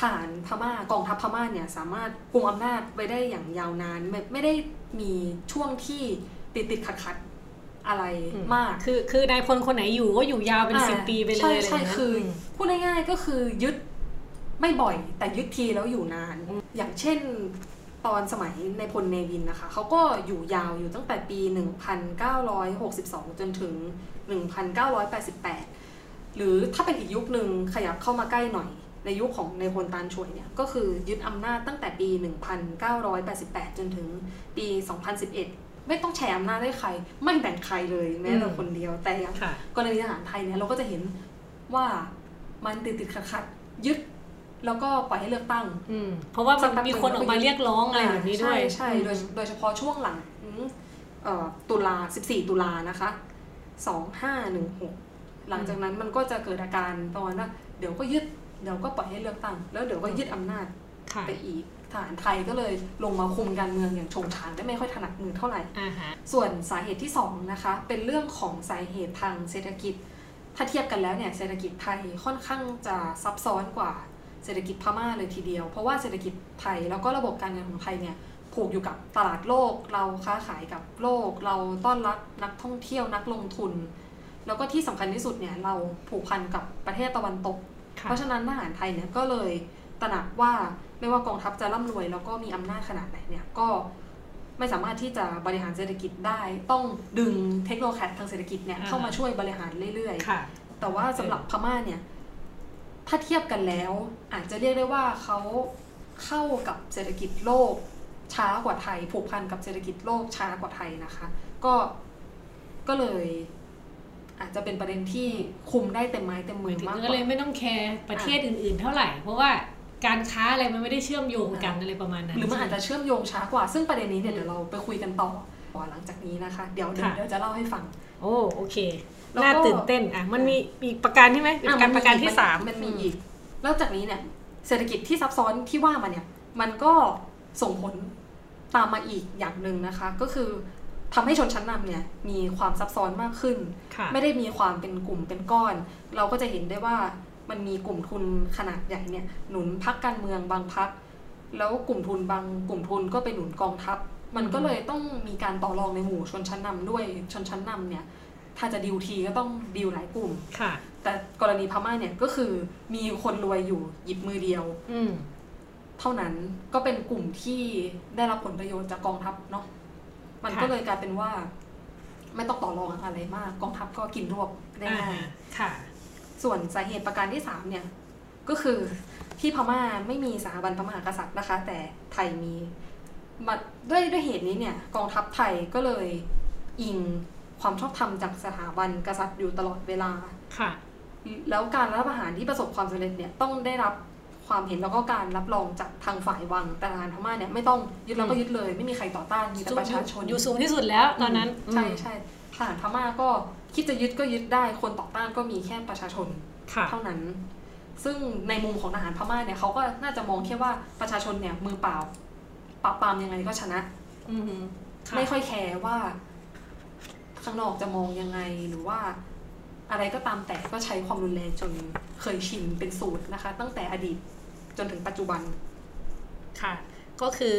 ทหารพม่ากองทัพพม่าเนี่ยสามารถกุมอำนาจไว้ได้อย่างยาวนานไม่ไม่ได้มีช่วงที่ติดติดขัดขัดๆอะไรอืมมาก คือคือนายพลคนไหนอยู่ก็อยู่ยาวเป็นอ่าสิบปีไปเลยใช่อะไรใช่ย่างเงี้ยคืออมพูดง่ายๆก็คือยึดไม่บ่อยแต่ยึดทีแล้วอยู่นาน อย่างเช่นตอนสมัยในพลเนวินนะคะเขาก็อยู่ยาวอยู่ตั้งแต่ปี 1962 จนถึง 1988 หรือถ้าเป็นอีกยุคหนึ่งขยับเข้ามาใกล้หน่อย ในยุคของในพลตานช่วยเนี่ยก็คือยึดอำนาจตั้งแต่ปี 1988 จนถึงปี 2011 ไม่ต้องแชร์อำนาจให้ใคร ไม่แบ่งใครเลยแม้แต่อืมคนเดียวแต่อย่างค่ะกรณีทหารไทยเนี่ยเราก็จะเห็นว่ามันติดติดขัดขัดๆยึดแล้วก็ปล่อยให้เลือกตั้งอืมเพราะว่าสัมันกแป๊บมีคนออกมาเรียกร้องอะไรแบบนี้ด้วย ใช่ใช่โดยโดยเฉพาะช่วงหลังเอ่อตุลา 14 ตุลานะคะ 2516 หลังจากนั้นมันก็จะเกิดอาการประมาณว่าเดี๋ยวก็ยึด เดี๋ยวก็ปล่อยให้เลือกตั้ง แล้วเดี๋ยวก็ยึดอำนาจค่ะไปอีกทหารไทยก็เลยลงมาคุมการเมืองอย่างโชงชางได้ไม่ค่อยถนัดมือเท่าไหร่อ่าฮะส่วนสาเหตุที่สองนะคะเป็นเรื่องของสาเหตุทางเศรษฐกิจ ถ้าเทียบกันแล้วเนี่ยเศรษฐกิจไทยค่อนข้างจะซับซ้อนกว่าเศรษฐกิจพม่าเลยทีเดียว เพราะว่าเศรษฐกิจไทยแล้วก็ระบบการเงินของไทยเนี่ยผูกอยู่กับตลาดโลก เราค้าขายกับโลก เราต้อนรับนักท่องเที่ยวนักลงทุน แล้วก็ที่สำคัญที่สุดเนี่ยเราผูกพันกับประเทศตะวันตกค่ะ เพราะฉะนั้นทหารไทยเนี่ยก็เลยตระหนักว่าไม่ว่ากองทัพจะร่ำรวย แล้วก็มีอำนาจขนาดไหนเนี่ยก็ไม่สามารถที่จะบริหารเศรษฐกิจได้ ต้องดึงเทคโนโลยีทางเศรษฐกิจเนี่ยอ่าเข้ามาช่วยบริหารเรื่อยค่ะๆแต่ว่าสำหรับพม่าเนี่ยถ้าเทียบกันแล้ว อาจจะเรียกได้ว่าเขาเข้ากับเศรษฐกิจโลกช้ากว่าไทย ผูกพันกับเศรษฐกิจโลกช้ากว่าไทยนะคะ ก็ก็เลย อาจจะเป็นประเด็นที่คุมได้เต็มไม้เต็มหมืมาอยถึงมากกก็ว่าเลยไม่ต้องแคร์ประเทศอื่น ๆ เท่าไหร่ เพราะว่าการค้าอะไรมันไม่ได้เชื่อมโยงกันอะไรประมาณนั้น หรือมันอาจจะเชื่อมโยงช้ากว่า ซึ่งประเด็นนี้เนี่ยอืมเดี๋ยวเราไปคุยกันต่อหลังจากนี้นะคะ เดี๋ยวเดี๋ยวค่ะเดี๋ยวจะเล่าให้ฟัง โอ้โอเคแล้วก็น่าตื่นเต้นอะมันมีอีกประการใช่ไหมเป็นอะการมันมีประการที่อีกสามมันมีอีก แล้วจากนี้เนี่ยเศรษฐกิจที่ซับซ้อนที่ว่ามาเนี่ย มันก็ส่งผลตามมาอีกอย่างหนึ่งนะคะ ก็คือ ทำให้ชนชั้นนำเนี่ยมีความซับซ้อนมากขึ้นค่ะไม่ได้มีความเป็นกลุ่มเป็นก้อน เราก็จะเห็นได้ว่ามันมีกลุ่มทุนขนาดใหญ่เนี่ยหนุนพักการเมืองบางพัก แล้วกลุ่มทุนบางกลุ่มทุนก็ไปหนุนกองทัพ มันก็เลยต้องมีการต่อรองในหมู่ชนชั้นนำด้วยชนชั้นนำเนี่ยถ้าจะดีลทีก็ต้องดีลหลายกลุ่มค่ะ แต่กรณีพม่าเนี่ยก็คือมีคนรวยอยู่หยิบมือเดียว อืมเท่านั้นก็เป็นกลุ่มที่ได้รับผลประโยชน์จากกองทัพเนาะ มันก็เลยกลายเป็นว่า ไม่ต้องต่อรองอะไรมากกองทัพก็กินรวบได้อ่าง่ายฮะค่ะส่วนสาเหตุประการที่สามเนี่ย ก็คือที่พม่าไม่มีสถาบันพระมหากษัตริย์นะคะ แต่ไทยมีมาด้วยด้วยเหตุนี้เนี่ย กองทัพไทยก็เลยอิงความชอบธรรมจากสถาบันกษัตริย์อยู่ตลอดเวลาค่ะ แล้วการรัฐประหารที่ประสบความสำเร็จเนี่ยต้องได้รับ ความเห็นแล้วก็การรับรองจากทางฝ่ายวังแต่ทหารพม่าเนี่ยไม่ต้องยึดแล้วก็ยึดเลย ไม่มีใครต่อต้านมีแต่ประชาชนอยู่สูงที่สุดแล้วตอนนั้นใช่อืมใช่ทหารพม่าก็คิดจะยึดก็ยึดได้คนต่อต้านก็มีแค่ประชาชนค่ะเท่านั้น ซึ่งในมุมของทหารพม่าเนี่ยเขาก็น่าจะมองแค่ว่าประชาชนเนี่ยมือเปล่าปราบปรามยังไงก็ชนะอืมค่ะไม่ค่อยแคร์ว่าข้างนอกจะมองยังไงหรือว่าอะไรก็ตามแต่ก็ใช้ความรุนแรงจนเคยชินเป็นสูตรนะคะ ตั้งแต่อดีต จนถึงปัจจุบัน ค่ะ ก็คือ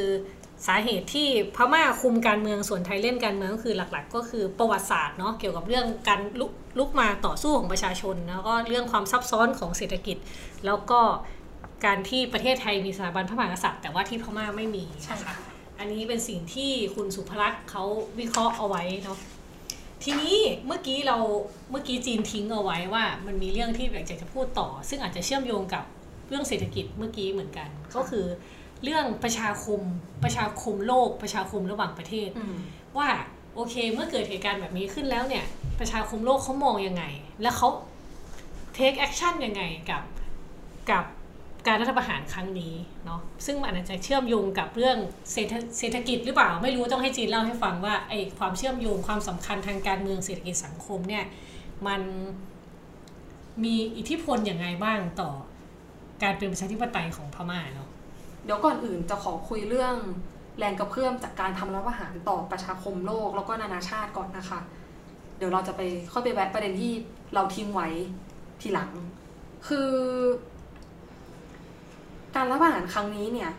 สาเหตุที่พม่าคุมการเมืองส่วนไทยเล่นการเมืองก็คือหลักๆ ก็คือประวัติศาสตร์เนาะเกี่ยวกับเรื่องการลุกลุกมาต่อสู้ของประชาชน แล้วก็เรื่องความซับซ้อนของเศรษฐกิจ แล้วก็การที่ประเทศไทยมีสถาบันพระมหากษัตริย์ แต่ว่าที่พม่าไม่มีใช่นะคะค่ะอันนี้เป็นสิ่งที่คุณสุภลักษณ์เขาวิเคราะห์เอาไว้เนาะทีนี้เมื่อกี้เราเมื่อกี้จีนทิ้งเอาไว้ว่า มันมีเรื่องที่อยากจะพูดต่อ ซึ่งอาจจะเชื่อมโยงกับ เรื่องเศรษฐกิจเมื่อกี้เหมือนกัน ก็คือเรื่องประชาคมประชาคมโลกประชาคมระหว่างประเทศอืมว่าโอเคเมื่อเกิดเหตุการณ์แบบนี้ขึ้นแล้วเนี่ย ประชาคมโลกเขามองยังไง แล้วเขา take action ยังไงกับกับการรัฐประหารครั้งนี้เนาะซึ่งมันอาจจะเชื่อมโยงกับเรื่องเศรษฐเศรษฐกิจหรือเปล่า ไม่รู้ต้องให้จีนเล่าให้ฟังว่าไอ้ความเชื่อมโยงความสำคัญทางการเมืองเศรษฐกิจสังคมเนี่ยมันมีอิทธิพลอย่างไงบ้างต่อ การเป็นประชาธิปไตยของพม่าเนาะเดี๋ยวก่อนอื่นจะขอคุยเรื่องแรงกระเพื่อมจากการทำรัฐประหารต่อประชาคมโลกแล้วก็นานาชาติก่อนนะคะ เดี๋ยวเราจะไปค่อยไปแวะประเด็นที่เราทิ้งไว้ทีหลัง คือ การรัฐประหารครั้งนี้เนี่ย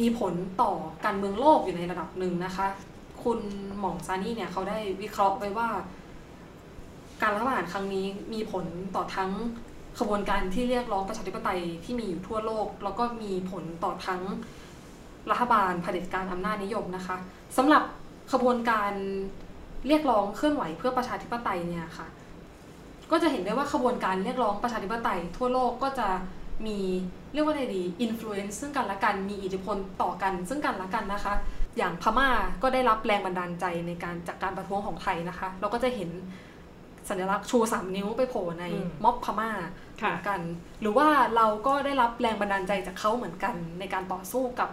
มีผลต่อการเมืองโลกอยู่ในระดับหนึ่งนะคะ คุณหม่องซานี่เนี่ยเขาได้วิเคราะห์ไว้ว่า การรัฐประหารครั้งนี้มีผลต่อทั้ง ขบวนการที่เรียกร้องประชาธิปไตยที่มีอยู่ทั่วโลก แล้วก็มีผลต่อทั้งรัฐบาลเผด็จการอำนาจนิยมนะคะสำหรับขบวนการเรียกร้องเคลื่อนไหวเพื่อประชาธิปไตยเนี่ยค่ะ ก็จะเห็นได้ว่าขบวนการเรียกร้องประชาธิปไตย ทั่วโลกก็จะมีเรียกว่าอะไรดีอิ f l u e n c e ซึ่งกันและกันมีอิทธิพลต่อกันซึ่งกันและกันนะคะ อย่างพม่าก็ได้รับแรงบันดาลใจในการจากการประท้วงของไทยนะคะ เราก็จะเห็นสัญลักษณ์ชูสามนิ้วไปโผล่ในอืมม็อบพม่าค่ะเหมือน กัน หรือว่าเราก็ได้รับแรงบันดาลใจจากเขาเหมือนกัน ในการต่อสู้กับ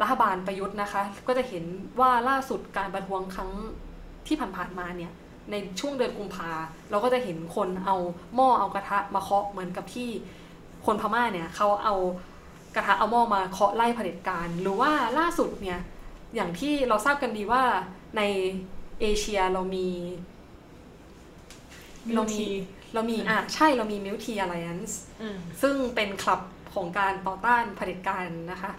รัฐบาลประยุทธ์นะคะ ก็จะเห็นว่าล่าสุดการประท้วงครั้งที่ผ่านๆมาเนี่ยในช่วงเดือนกุมภาเราก็จะเห็นคนเอาหม้อเอากระทะมาเคาะเหมือนกับที่คนพม่าเนี่ยเขาเอากระทะเอาหม้อมาเคาะไล่เผด็จการ หรือว่าล่าสุดเนี่ยอย่างที่เราทราบกันดีว่าในเอเชียเรามีเรามี เรามีอะใช่เรามี Milk Tea Alliance อืมซึ่งเป็นคลับของการต่อต้านเผด็จการนะคะ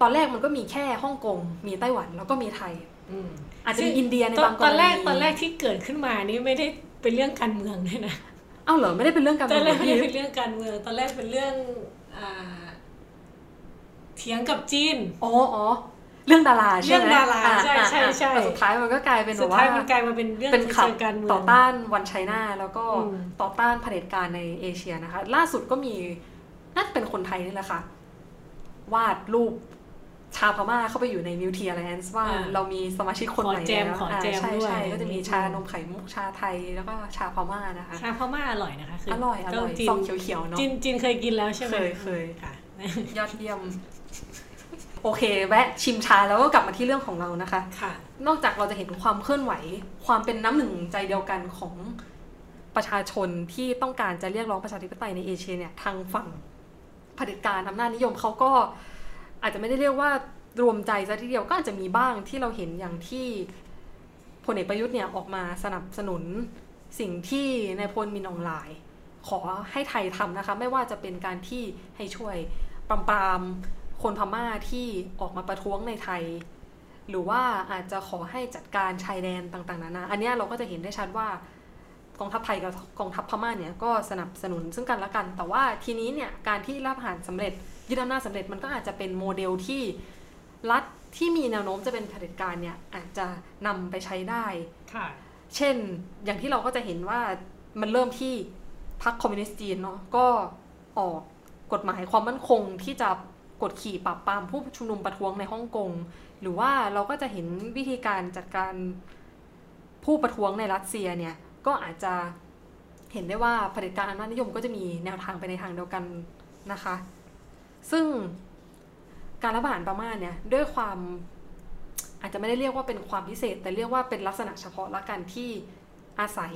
ตอนแรกมันก็มีแค่ฮ่องกงมีไต้หวันแล้วก็มีไทยอืมอาจจะมีอินเดียในตอนบางกรณีตอนแรกตอนแรกที่เกิดขึ้นมานี่ไม่ได้เป็นเรื่องการเมืองด้วยนะเอ้าเหรอไม่ได้เป็นเรื่องการตเมืออนงแรกไม่ได้เหรอเป็นพี่เรื่องการเมืองตอนแรกเป็นเรื่องอ่าเถียงกับจีนอ๋ออ๋อ เรื่องดาราใช่ไหมเรื่องดาราอะใช่อะใช่อะใช่แต่สุดท้ายมันก็กลายเป็นแบสุดบว่าท้ายมันกลายมาเป็นเรื่องเป็นขับเชิงการเมืองต่อต้านวันไชน่าแล้วก็อืมต่อต้านเผด็จการในเอเชียนะคะ ล่าสุดก็มีน่าจะเป็นคนไทยนี่แหละค่ะ วาดรูปชาวพม่าเข้าไปอยู่ในมิวทีอะไรนส์ว่าอ่าเรามีสมาชิกคนใหม่ขอแจมแล้วขอแจมาใช่ด้วยใช่ก็จะมีชานมไข่มุกชาไทยแล้วก็ชาพม่านะคะ ชาพม่าอร่อยนะคะคือร่อยอร่อยจีนซองเขียวๆเนาะจีนจีนเคยกินแล้วใช่ไหมเคยเคยค่ะ ยอดเยี่ยม โอเคแวะชิมชาแล้วก็กลับมาที่เรื่องของเรานะคะค่ะ นอกจากเราจะเห็นความเคลื่อนไหว ความเป็นน้ำหนึ่งใจเดียวกันของประชาชนที่ต้องการจะเรียกร้องประชาธิปไตยในเอเชียเนี่ยทางฝั่งเผด็จการอำนาจนิยมเขาก็อาจจะไม่ได้เรียกว่ารวมใจซะทีเดียวก็อาจจะมีบ้างที่เราเห็นอย่างที่พลเอกประยุทธ์เนี่ยออกมาสนับสนุนสิ่งที่นายพลมินอองไลน์ ขอให้ไทยทำนะคะ ไม่ว่าจะเป็นการที่ให้ช่วยปรามปราม คนพม่าที่ออกมาประท้วงในไทย หรือว่าอาจจะขอให้จัดการชายแดนต่างๆนานาอันเนี้ยเราก็จะเห็นได้ชัดว่ากองทัพไทยกับกองทัพพม่าเนี่ยก็สนับสนุนซึ่งกันและกัน แต่ว่าทีนี้เนี่ยการที่รับผ่านสำเร็จยึดอำนาจสำเร็จมันก็อาจจะเป็นโมเดลที่รัฐที่มีแนวโน้มจะเป็นเผด็จการเนี่ยอาจจะนำไปใช้ได้ค่ะเช่นอย่างที่เราก็จะเห็นว่ามันเริ่มที่พรรคคอมมิวนิสต์จีนเนาะก็ออกกฎหมายความมั่นคงที่จะ กดขี่ปราบปรามผู้ชุมนุมประท้วงในฮ่องกง หรือว่าเราก็จะเห็นวิธีการจัดการผู้ประท้วงในรัสเซียเนี่ย ก็อาจจะเห็นได้ว่าเผด็จการอำนาจนิยมก็จะมีแนวทางไปในทางเดียวกันนะคะ ซึ่งการรัฐประหารพม่าเนี่ยด้วยความอาจจะไม่ได้เรียกว่าเป็นความพิเศษ แต่เรียกว่าเป็นลักษณะเฉพาะละกันที่อาศัย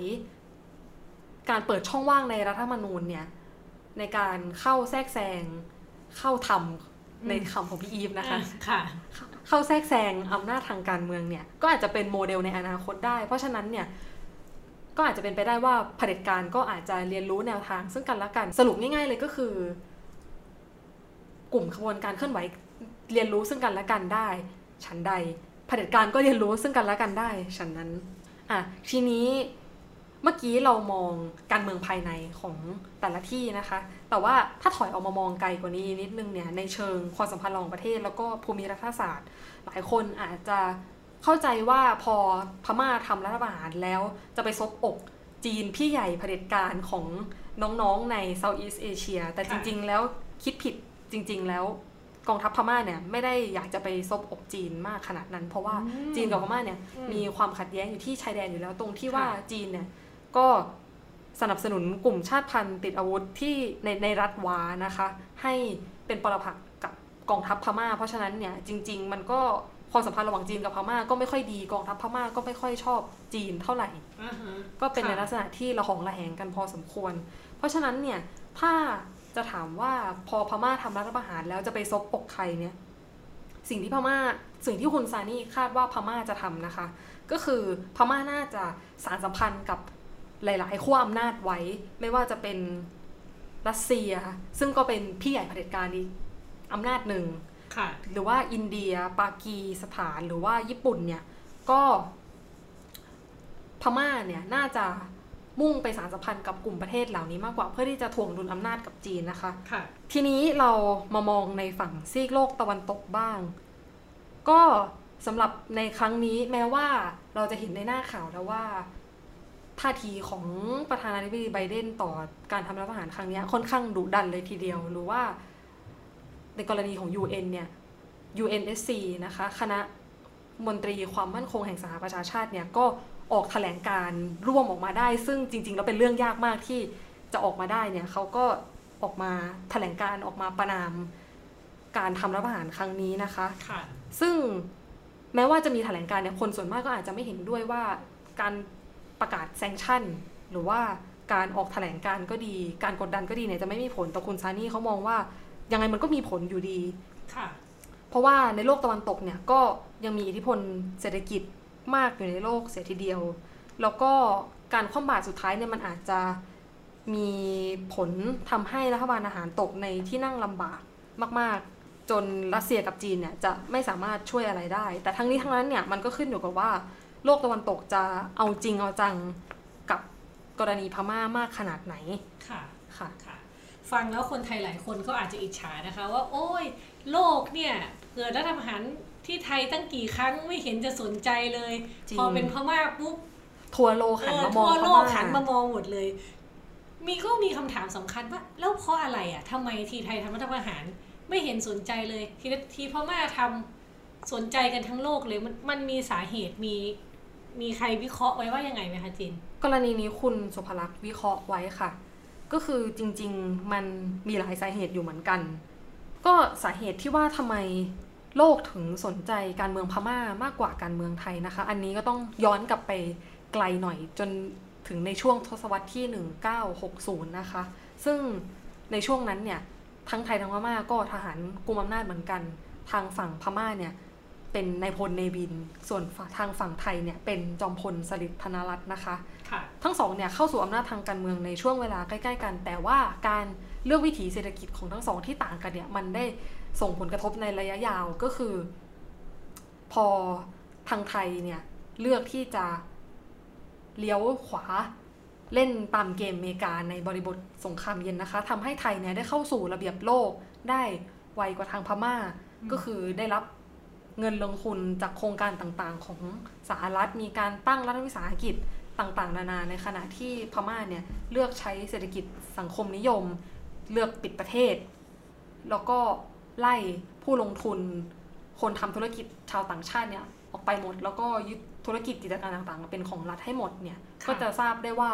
การเปิดช่องว่างในรัฐธรรมนูญเนี่ยในการเข้าแทรกแซง เข้าทำในคำของพี่อีฟนะคะค่ะ เข้าแทรกแซงอำนาจทางการเมืองเนี่ย ก็อาจจะเป็นโมเดลในอนาคตได้ เพราะฉะนั้นเนี่ยก็อาจจะเป็นไปได้ว่าเผด็จการก็อาจจะเรียนรู้แนวทาง ซึ่งกันและกันสรุปง่าย ๆ เลยก็คือ กลุ่มขบวนการเคลื่อนไหวเรียนรู้ซึ่งกันและกันได้ ฉันใดเผด็จการก็เรียนรู้ซึ่งกันและกันได้ฉันนั้นอะทีนี้ เมื่อกี้เรามองการเมืองภายในของแต่ละที่นะคะ แต่ว่าถ้าถอยออกมามองไกลกว่านี้นิดนึงเนี่ยในเชิงความสัมพันธ์ระหว่างประเทศ แล้วก็ภูมิรัฐศาสตร์ หลายคนอาจจะเข้าใจว่าพอพม่าทำรัฐประหารแล้วจะไปซบอกจีนพี่ใหญ่เผด็จการของน้องๆในเซาท์อีสเอเชียแต่จริง ๆ แล้วคิดผิดจริง ๆ แล้วกองทัพพม่าเนี่ยไม่ได้อยากจะไปซบอกจีนมากขนาดนั้น เพราะว่าจีนกับพม่าเนี่ยมีความขัดแย้งอยู่ที่ชายแดนอยู่แล้วตรงที่ว่าจีนเนี่ย ก็สนับสนุนกลุ่มชาติพันธุ์ติดอาวุธที่ในในรัฐวานะคะ ให้เป็นปรปักษ์กับกองทัพพม่า เพราะฉะนั้นเนี่ยจริง ๆ มันก็ความสัมพันธ์ระหว่างจีนกับพม่าก็ไม่ค่อยดีกองทัพพม่าก็ไม่ค่อยชอบจีนเท่าไหร่อ่าฮะก็เป็นในค่ะลักษณะที่ระหองระแหงกันพอสมควร เพราะฉะนั้นเนี่ยถ้าจะถามว่าพอพม่าทำรัฐประหารแล้วจะไปซบอกใครเนี่ย สิ่งที่พม่าสิ่งที่คุณซานี่คาดว่าพม่าจะทำนะคะ ก็คือพม่าน่าจะสารสัมพันธ์กับ หลาย ๆขั้วอำนาจไว้ ไม่ว่าจะเป็นรัสเซีย ซึ่งก็เป็นพี่ใหญ่เผด็จการอีกอำนาจหนึ่งค่ะหรือว่าอินเดีย ปากีสถานหรือว่าญี่ปุ่นเนี่ย ก็พม่าเนี่ยน่าจะมุ่งไปสารสัมพันธ์กับกลุ่มประเทศเหล่านี้มากกว่าเพื่อที่จะถ่วงดุลอำนาจกับจีนนะคะค่ะทีนี้เรามามองในฝั่งซีกโลกตะวันตกบ้าง ก็สำหรับในครั้งนี้แม้ว่าเราจะเห็นในหน้าข่าวแล้วว่า ท่าทีของประธานาธิบดีไบเดนต่อการทำรัฐประหารครั้งเนี้ยค่อนข้างดุดันเลยทีเดียว หรือว่าในกรณีของ UN เนี่ย UNSC นะคะ คณะมนตรีความมั่นคงแห่งสหประชาชาติเนี่ย ก็ออกแถลงการร่วมออกมาได้ ซึ่งจริง ๆ แล้วเป็นเรื่องยากมากที่จะออกมาได้เนี่ยเขาก็ออกมาแถลงการออกมาประนามการทำรัฐประหารครั้งนี้นะคะค่ะซึ่งแม้ว่าจะมีแถลงการเนี่ยคนส่วนมากก็อาจจะไม่เห็นด้วยว่าการ ประกาศแซงชั่น หรือว่าการออกแถลงการก็ดี การกดดันก็ดีเนี่ยจะไม่มีผลแต่คุณซานี่เขามองว่ายังไงมันก็มีผลอยู่ดีค่ะเพราะว่าในโลกตะวันตกเนี่ยก็ยังมีอิทธิพลเศรษฐกิจมากอยู่ในโลกเสียทีเดียว แล้วก็การคว่ำบาตรสุดท้ายเนี่ยมันอาจจะมีผลทำให้รัฐบาลอาหารตกในที่นั่งลำบากมาก ๆ จนรัสเซียกับจีนเนี่ยจะไม่สามารถช่วยอะไรได้ แต่ทั้งนี้ทั้งนั้นเนี่ยมันก็ขึ้นอยู่กับว่า โลกตะวันตกจะเอาจริงเอาจังกับกรณีพม่ามากขนาดไหน ค่ะ ค่ะค่ะ ฟังแล้วคนไทยหลายคนก็อาจจะอิจฉานะคะ ว่า โอ้ย โลกเนี่ยเกิดรัฐประหารที่ไทยตั้งกี่ครั้งไม่เห็นจะสนใจเลยจริงพอเป็นพม่าปุ๊บทัวร์โลกเอหันอมามอทั่งวโลกพม่าหันมามองหมดเลย มีก็มีคำถามสำคัญว่า แล้วเพราะอะไรอะทำไมทีไทยทำรัฐประหารไม่เห็นสนใจเลย ทีทีพม่าทำสนใจกันทั้งโลกเลยมันมันมีสาเหตุมี มีใครวิเคราะห์ไว้ว่ายังไงไหมคะจิน กรณีนี้คุณสุภลักษณ์วิเคราะห์ไว้ค่ะ ก็คือจริง ๆ มันมีหลายสาเหตุอยู่เหมือนกัน ก็สาเหตุที่ว่าทำไมโลกถึงสนใจการเมืองพม่ามากกว่าการเมืองไทยนะคะ อันนี้ก็ต้องย้อนกลับไปไกลหน่อยจนถึงในช่วงทศวรรษที่ 1960 นะคะ ซึ่งในช่วงนั้นเนี่ยทั้งไทยทั้งพม่าก็ทหารกุมอำนาจเหมือนกัน ทางฝั่งพม่าเนี่ย เป็นนายพลเนวิน ส่วนฝั่งทางฝั่งไทยเนี่ยเป็นจอมพลสฤษดิ์ธนรัตน์นะคะค่ะทั้งสองเนี่ยเข้าสู่อำนาจทางการเมืองในช่วงเวลาใกล้ๆกัน แต่ว่าการเลือกวิถีเศรษฐกิจของทั้งสองที่ต่างกันเนี่ยมันได้ส่งผลกระทบในระยะยาวก็คือ พอทางไทยเนี่ยเลือกที่จะเลี้ยวขวาเล่นตามเกมอเมริกาในบริบทสงครามเย็นนะคะทำให้ไทยเนี่ยได้เข้าสู่ระเบียบโลกได้ไวกว่าทางพม่าอืมก็คือได้รับ เงินลงทุนจากโครงการต่างๆ ของสหรัฐมีการตั้งรัฐวิสาหกิจต่างๆ นานาในขณะที่พม่าเนี่ยเลือกใช้เศรษฐกิจสังคมนิยม เลือกปิดประเทศ แล้วก็ไล่ผู้ลงทุน คนทำธุรกิจชาวต่างชาติเนี่ยออกไปหมด แล้วก็ยึดธุรกิจกิจการต่างๆ เป็นของรัฐให้หมดเนี่ยค่ะก็จะทราบได้ว่า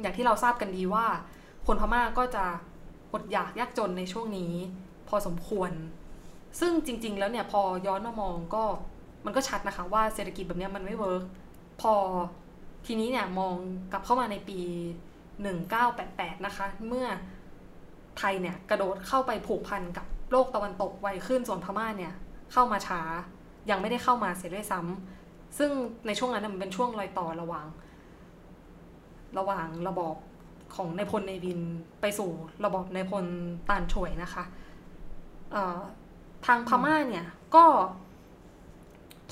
อย่างที่เราทราบกันดีว่า คนพม่าก็จะอดอยากยากจนในช่วงนี้ พอสมควร ซึ่งจริง ๆ แล้วเนี่ยพอย้อนมามองก็มันก็ชัดนะคะว่าเศรษฐกิจแบบเนี้ยมันไม่ work พอทีนี้เนี่ยมองกลับเข้ามาในปี 1988 นะคะ เมื่อไทยเนี่ยกระโดดเข้าไปผูกพันกับโลกตะวันตกไวขึ้นส่วนพม่าเนี่ยเข้ามาช้ายังไม่ได้เข้ามาเสียด้วยซ้ำซึ่งในช่วงนั้นมันเป็นช่วงรอยต่อระหว่าง ระหว่างระบอบของนายพลเนวินไปสู่ระบอบในพลตานช่วยนะคะ ทางพม่าเนี่ยก็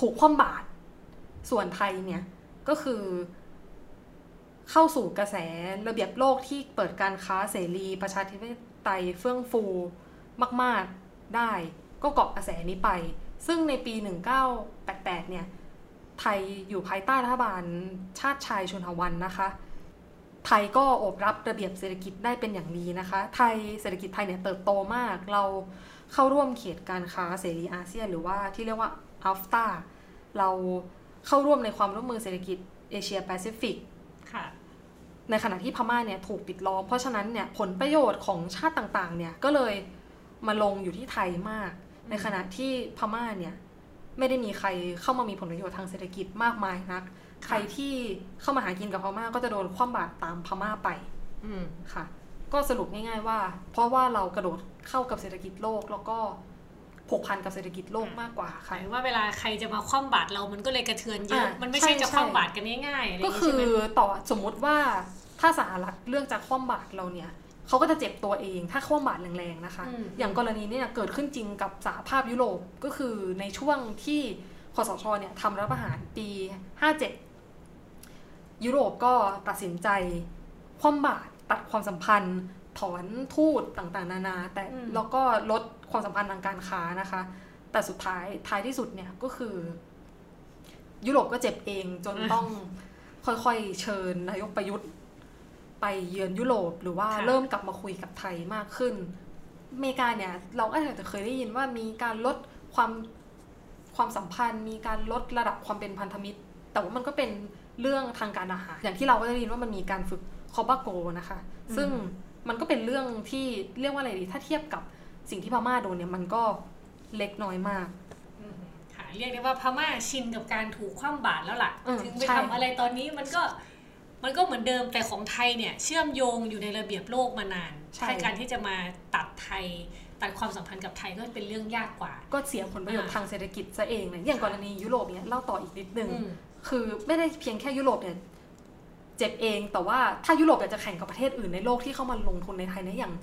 ถูกคว่ำบาตรส่วนไทยเนี่ยก็คือเข้าสู่กระแสระเบียบโลกที่เปิดการค้าเสรีประชาธิปไตยเฟื่องฟูมาก ๆ ได้ก็เกาะกระแสนี้ไป ซึ่งในปี 1988 เนี่ย ไทยอยู่ภายใต้รัฐบาลชาติชายชนหวันนะคะ ไทยก็อบรับระเบียบเศรษฐกิจได้เป็นอย่างดีนะคะ ไทยเศรษฐกิจไทยเนี่ยเติบโตมาก เรา เข้าร่วมเขตการค้าเสรีอาเซียน หรือว่าที่เรียกว่าอัฟตาเราเข้าร่วมในความร่วมมือเศรษฐกิจเอเชียแปซิฟิกในขณะที่พม่าเนี่ยถูกปิดล้อม เพราะฉะนั้นเนี่ยผลประโยชน์ของชาติต่างๆเนี่ยก็เลยมาลงอยู่ที่ไทยมาก ในขณะที่พม่าเนี่ยไม่ได้มีใครเข้ามามีผลประโยชน์ทางเศรษฐกิจมากมายนัก ใครที่เข้ามาหากินกับพม่าก็จะโดนคว่ำบาตรตามพม่าไปค่ะ ก็สรุปง่ายๆว่า เพราะว่าเรากระโดดเข้ากับเศรษฐกิจโลกแล้วก็ผูกพันกับเศรษฐกิจโลกมากกว่าค่ะว่าเวลาใครจะมาคว่ำบาตรเรามันก็เลยกระเทือนเยอะมันไม่ใช่จะคว่ำบาตรกันง่ายๆก็คือต่อสมมุติว่าถ้าสหรัฐเลือกจะคว่ำบาตรเราเนี่ยเขาก็จะเจ็บตัวเองถ้าคว่ำบาตรแรงๆนะคะ อย่างกรณีนี้เนี่ยเกิดขึ้นจริงกับสหภาพยุโรปก็คือในช่วงที่คอสชเนี่ยทำรัฐประหารปี 57 ยุโรปก็ตัดสินใจคว่ำบาตร ตัดความสัมพันธ์ ถอนทูตต่างๆ นานา แต่แล้วก็ลดความสัมพันธ์ทางการค้านะคะ แต่สุดท้ายท้ายที่สุดเนี่ยก็คือ ยุโรปก็เจ็บเองจนต้องค่อยๆเชิญนายกประยุทธ์ ไปเยือนยุโรปหรือว่าเริ่มกลับมาคุยกับไทยมากขึ้นอเมริกาเนี่ย เราอาจจะเคยได้ยินว่ามีการลดความความสัมพันธ์ มีการลดระดับความเป็นพันธมิตร แต่ว่ามันก็เป็นเรื่องทางการอาหาร อย่างที่เราก็ได้ยินว่ามันมีการฝึก คอบาโกนะคะ ซึ่งมันก็เป็นเรื่องที่เรียกว่าอะไรดีถ้าเทียบกับสิ่งที่พม่าโดนเนี่ยมันก็เล็กน้อยมากค่ะเรียกได้ว่าพม่าชินกับการถูกคว่ำบาตรแล้วล่ะ ถึงไปทำอะไรตอนนี้มันก็มันก็เหมือนเดิมแต่ของไทยเนี่ยเชื่อมโยงอยู่ในระเบียบโลกมานานใช่การที่จะมาตัดไทยตัดความสัมพันธ์กับไทยก็เป็นเรื่องยากกว่า ก็เสียผลประโยชน์ทางเศรษฐกิจซะเองเนี่ยอย่างกรณียุโรปเนี่ยเล่าต่ออีกนิดนึงคือไม่ได้เพียงแค่ยุโรปเนี่ย เจ็บเอง แต่ว่าถ้ายุโรปอยากจะแข่งกับประเทศอื่นในโลกที่เข้ามาลงทุนในไทยเนี่ยอย่าง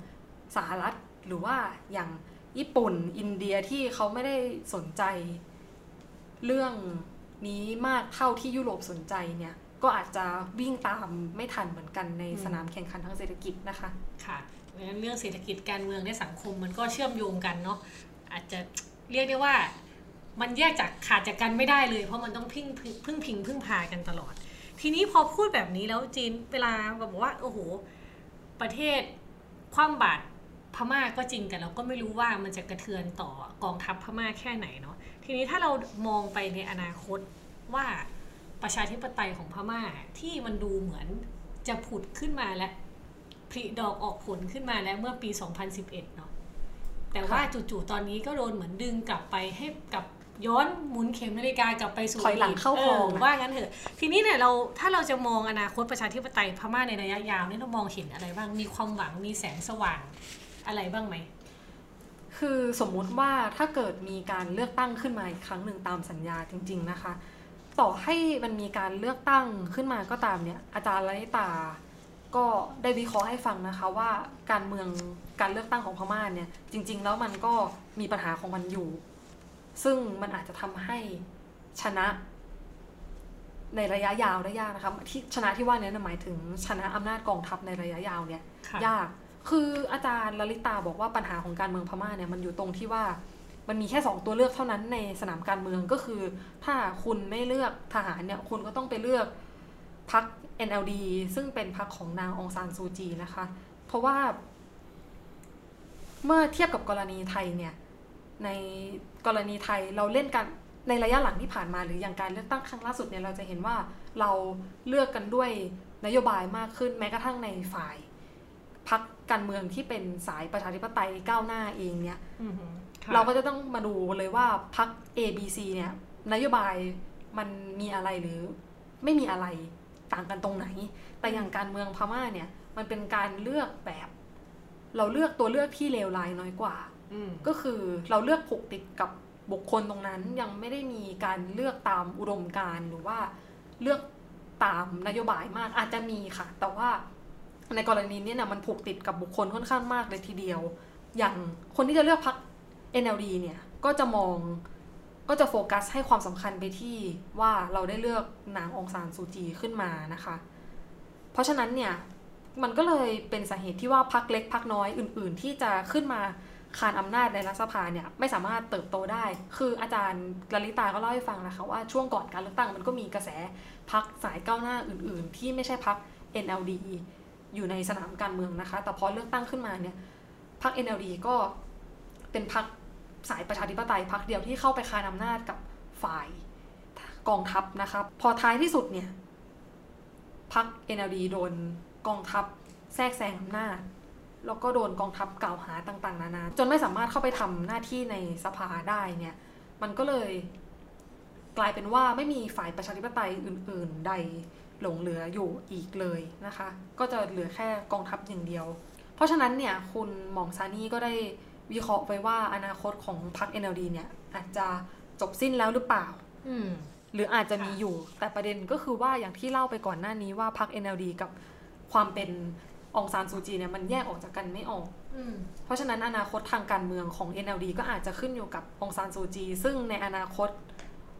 สหรัฐหรือว่าอย่างญี่ปุ่นอินเดียที่เขาไม่ได้สนใจ เรื่องนี้มากเท่าที่ยุโรปสนใจเนี่ยก็อาจจะวิ่งตามไม่ทันเหมือนกันในสนามแข่งขันทางเศรษฐกิจนะคะ ค่ะเพราะฉะนั้นเรื่องเศรษฐกิจการเมืองในสังคมมันก็เชื่อมโยงกันเนาะอาจจะเรียกได้ว่า มันแยกจากขาดจากกันไม่ได้เลย เพราะมันต้องพึ่งพึ่งพิงพึ่งพากันตลอด ทีนี้พอพูดแบบนี้แล้วจีนเวลาแบอกว่าโอ้โหประเทศคว่ำบาตรพม่าก็จริงแต่เราก็ไม่รู้ว่ามันจะกระเทือนต่อกองทัพพม่าแค่ไหนเนาะทีนี้ถ้าเรามองไปในอนาคตว่าประชาธิปไตยของพม่าที่มันดูเหมือนจะผุดขึ้นมาและผลิดอกออกผลขึ้นมาแล้วเมื่อปี 2011 เนาะแต่ว่าจู่ๆตอนนี้ก็โดนเหมือนดึงกลับไปให้กับ ย้อนหมุนเข็มนาฬิกากลับไปสู่ถอยหลังเข้าคลองว่างั้นเถอะ ทีนี้เนี่ยเราถ้าเราจะมองอนาคตประชาธิปไตยพม่าในระยะยาวนี่เรามองเห็นอะไรบ้างมีความหวังมีแสงสว่างอะไรบ้างไหมคือสมมุติว่าถ้าเกิดมีการเลือกตั้งขึ้นมาอีกครั้งหนึ่งตามสัญญาจริง ๆนะคะ ต่อให้มันมีการเลือกตั้งขึ้นมาก็ตามเนี่ย อาจารย์ลนิตา ก็ได้วิเคราะห์ให้ฟังนะคะว่าการเมืองการเลือกตั้งของพม่าเนี่ยจริง ๆ แล้วมันก็มีปัญหาของมันอยู่ ซึ่งมันอาจจะทำให้ชนะในระยะยาวได้ยากนะคะที่ชนะที่ว่านี้หมายถึงชนะอำนาจกองทัพในระยะยาวเนี่ยยากคืออาจารย์ลลิตาบอกว่าปัญหาของการเมืองพม่าเนี่ยมันอยู่ตรงที่ว่ามันมีแค่ 2 ตัวเลือกเท่านั้นในสนามการเมืองก็คือ ถ้าคุณไม่เลือกทหารเนี่ยคุณก็ต้องไปเลือกพรรค NLD ซึ่งเป็นพรรคของนางองซานซูจีนะคะ เพราะว่า เมื่อเทียบกับกรณีไทยเนี่ย ในกรณีไทยเราเล่นกันในระยะหลังที่ผ่านมาหรืออย่างการเลือกตั้งครั้งล่าสุดเนี่ยเราจะเห็นว่าเราเลือกกันด้วยนโยบายมากขึ้นแม้กระทั่งในฝ่ายพรรคการเมืองที่เป็นสายประชาธิปไตยก้าวหน้าเองเนี่ยเราก็จะต้องมาดูเลยว่าพัก A B C เนี่ยนโยบายมันมีอะไรหรือไม่มีอะไรต่างกันตรงไหน แต่อย่างการเมืองพม่าเนี่ยมันเป็นการเลือกแบบ เราเลือกตัวเลือกที่เลวร้ายน้อยกว่าอืม ก็คือเราเลือกผูกติดกับบุคคลตรงนั้นยังไม่ได้มีการเลือกตามอุดมการหรือว่าเลือกตามนโยบายมากอาจจะมีค่ะ แต่ว่าในกรณีนี้เนี่ยมันผูกติดกับบุคคลค่อนข้างมากเลยทีเดียว อย่างคนที่จะเลือกพัก NLD เนี่ยก็จะมองก็จะโฟกัสให้ความสำคัญไปที่ว่าเราได้เลือกนางองซานซูจีขึ้นมานะคะ เพราะฉะนั้นเนี่ยมันก็เลยเป็นสาเหตุที่ว่าพักเล็กพักน้อยอื่น ๆ ที่จะขึ้นมา คานอำนาจในรัฐสภาเนี่ยไม่สามารถเติบโตได้ คืออาจารย์ลลิตาก็เล่าให้ฟังนะคะว่าช่วงก่อนการเลือกตั้งมันก็มีกระแสพักสายก้าวหน้าอื่น ๆ ที่ไม่ใช่พัก NLD อยู่ในสนามการเมืองนะคะ แต่พอเลือกตั้งขึ้นมาเนี่ยพัก NLD ก็เป็นพักสายประชาธิปไตยพักเดียวที่เข้าไปคานอำนาจกับฝ่ายกองทัพนะคะพอท้ายที่สุดเนี่ยพัก NLD โดนกองทัพแทรกแซงอำนาจ แล้วก็โดนกองทัพกล่าวหาต่าง ๆ นานา จนไม่สามารถเข้าไปทำหน้าที่ในสภาได้เนี่ย มันก็เลย กลายเป็นว่าไม่มีฝ่ายประชาธิปไตยอื่น ๆ ใดหลงเหลืออยู่อีกเลยนะคะ ก็จะเหลือแค่กองทัพอย่างเดียว เพราะฉะนั้นเนี่ยคุณหมองซานี่ก็ได้วิเคราะห์ไว้ว่าอนาคตของพรรค NLD เนี่ย อาจจะจบสิ้นแล้วหรือเปล่าหรืออาจจะมีอยู่ แต่ประเด็นก็คือว่าอย่างที่เล่าไปก่อนหน้านี้ว่าพรรค NLD กับความเป็น องซานซูจีเนี่ยมันแยกออกจากกันไม่ออกอืมเพราะฉะนั้นอนาคตทางการเมืองของ NLD ก็อาจจะขึ้นอยู่กับองซานซูจี ซึ่งในอนาคต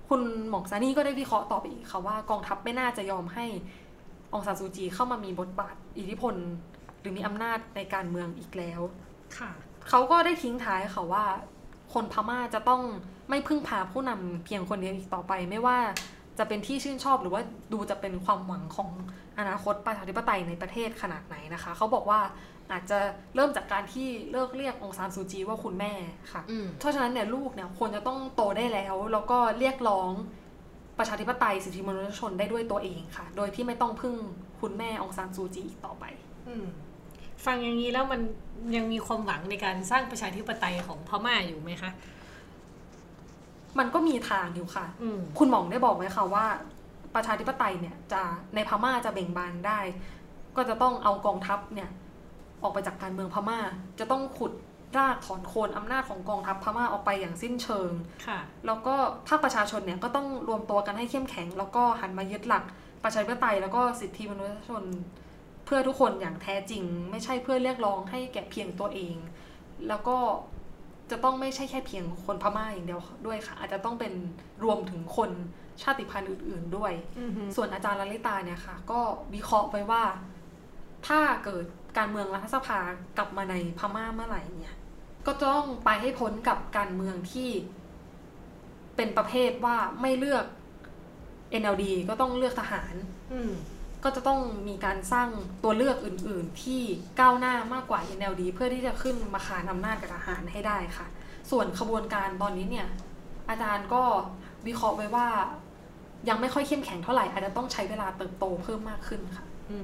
คุณหมองซานี่ก็ได้วิเคราะห์ต่อไปอีกค่ะว่ากองทัพไม่น่าจะยอมให้องซานซูจีเข้ามามีบทบาทอิทธิพล หรือมีอำนาจในการเมืองอีกแล้ว ค่ะ เขาก็ได้ทิ้งท้ายค่ะว่า คนพม่าจะต้องไม่พึ่งพาผู้นำเพียงคนเดียวอีกต่อไปไม่ว่า จะเป็นที่ชื่นชอบหรือว่าดูจะเป็นความหวังของอนาคตประชาธิปไตยในประเทศขนาดไหนนะคะ เขาบอกว่าอาจจะเริ่มจากการที่เลิกเรียกองซานซูจีว่าคุณแม่ค่ะอืมเพราะฉะนั้นเนี่ยลูกเนี่ยควรจะต้องโตได้แล้ว แล้วก็เรียกร้องประชาธิปไตยสิทธิมนุษยชนได้ด้วยตัวเองค่ะ โดยที่ไม่ต้องพึ่งคุณแม่องซานซูจีอีกต่อไปอืมฟังอย่างนี้แล้วมันยังมีความหวังในการสร้างประชาธิปไตยของพม่าอยู่ไหมคะ มันก็มีทางอยู่ค่ะอืมคุณหมองได้บอกไว้ค่ะว่า ประชาธิปไตยเนี่ยจะในพม่าจะเบ่งบานได้ ก็จะต้องเอากองทัพเนี่ยออกไปจากการเมืองพม่า จะต้องขุดรากถอนโคนอำนาจของกองทัพพม่าออกไปอย่างสิ้นเชิง ค่ะ แล้วก็ภาคประชาชนเนี่ยก็ต้องรวมตัวกันให้เข้มแข็ง แล้วก็หันมายึดหลักประชาธิปไตยแล้วก็สิทธิมนุษยชน เพื่อทุกคนอย่างแท้จริง ไม่ใช่เพื่อเรียกร้องให้แก่เพียงตัวเอง แล้วก็ จะต้องไม่ใช่แค่เพียงคนพม่าอย่างเดียวด้วยค่ะ อาจจะต้องเป็นรวมถึงคนชาติพันธุ์อื่น ๆด้วยอือฮึส่วนอาจารย์ลลิตาเนี่ยค่ะ ก็วิเคราะห์ไว้ว่า ถ้าเกิดการเมืองรัฐสภากลับมาในพม่าเมื่อไหร่เนี่ยก็ต้องไปให้พ้นกับการเมืองที่ เป็นประเภทว่าไม่เลือก NLD ก็ต้องเลือกทหารอืม ก็จะต้องมีการสร้างตัวเลือกอื่น ๆ ที่ก้าวหน้ามากกว่า NLD เพื่อที่จะขึ้นมาขานอำนาจกับทหารให้ได้ค่ะ ส่วนขบวนการตอนนี้เนี่ยอาจารย์ก็วิเคราะห์ไว้ว่า ยังไม่ค่อยเข้มแข็งเท่าไหร่อาจจะต้องใช้เวลาเติบโตเพิ่มมากขึ้นค่ะ อื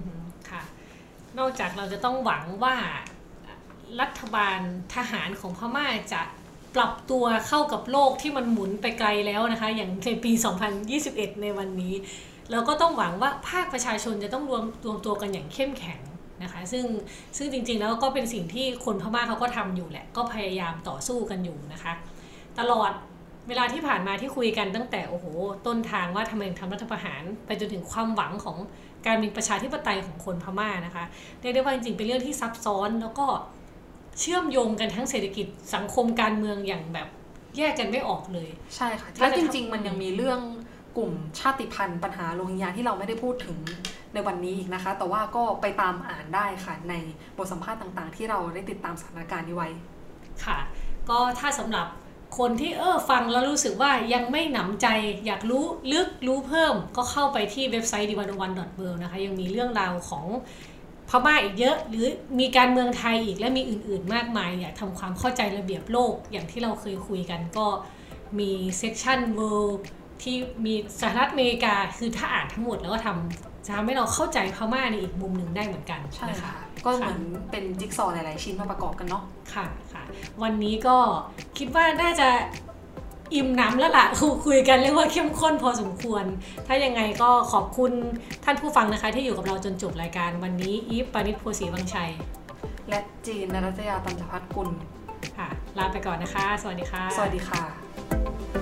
ค่ะ นอกจากเราจะต้องหวังว่ารัฐบาลทหารของพม่าจะปรับตัวเข้ากับโลกที่มันหมุนไปไกลแล้วนะคะ อย่างในปี 2021 ในวันนี้ เราก็ต้องหวังว่าภาคประชาชนจะต้องรวมรวมตัวกันอย่างเข้มแข็งนะคะซึ่งซึ่งจริงๆแล้วก็เป็นสิ่งที่คนพม่าเขาก็ทำอยู่แหละ ก็พยายามต่อสู้กันอยู่นะคะ ตลอดเวลาที่ผ่านมาที่คุยกันตั้งแต่โอ้โหต้นทางว่าทำไมถึงทำรัฐประหาร ไปจนถึงความหวังของการเป็นประชาธิปไตยของคนพม่านะคะเรียกได้ว่าจริงๆเป็นเรื่องที่ซับซ้อนแล้วก็เชื่อมโยงกันทั้งเศรษฐกิจสังคมการเมืองอย่างแบบแยกกันไม่ออกเลย ใช่ค่ะถ้าแล้วจะจทำริง ๆ มันยังมีเรื่อง กลุ่มชาติพันธุ์ปัญหาโรฮิงญาที่เราไม่ได้พูดถึงในวันนี้อีกนะคะ แต่ว่าก็ไปตามอ่านได้ค่ะในบทสัมภาษณ์ต่างๆ ที่เราได้ติดตามสถานการณ์นี้ไว้ค่ะ ก็ถ้าสำหรับคนที่เออฟังแล้วรู้สึกว่ายังไม่หนำใจอยากรู้ลึกรู้เพิ่ม ก็เข้าไปที่เว็บไซต์ d 1 1 w o r l d นะคะ ยังมีเรื่องราวของพม่าอีกเยอะ หรือมีการเมืองไทยอีกและมีอื่นๆ มากมายอยากทำความเข้าใจระเบียบโลกอย่างที่เราเคยคุยกันก็มีเซ c ชัน World ที่มีสหรัฐอเมริกาคือถ้าอ่านทั้งหมดแล้วก็ทำจะทำให้เราเข้าใจพม่าในอีกมุมหนึ่งได้เหมือนกันใช่นะคะค่ะก็เหมือนเป็นจิ๊กซอว์หลาย ๆ ชิ้นมาประกอบกันเนาะค่ะค่ะ วันนี้ก็คิดว่าน่าจะอิ่มหน้ำแล้วล่ะคุยกันเรียกว่าเข้มข้นพอสมควร ถ้ายังไงก็ขอบคุณท่านผู้ฟังนะคะ ที่อยู่กับเราจนจบรายการวันนี้อีฟปานิชโพสีวังชัย และจีนนรัตยาตัญจพัฒน์กุลค่ะ ลาไปก่อนนะคะ สวัสดีค่ะ สวัสดีค่ะ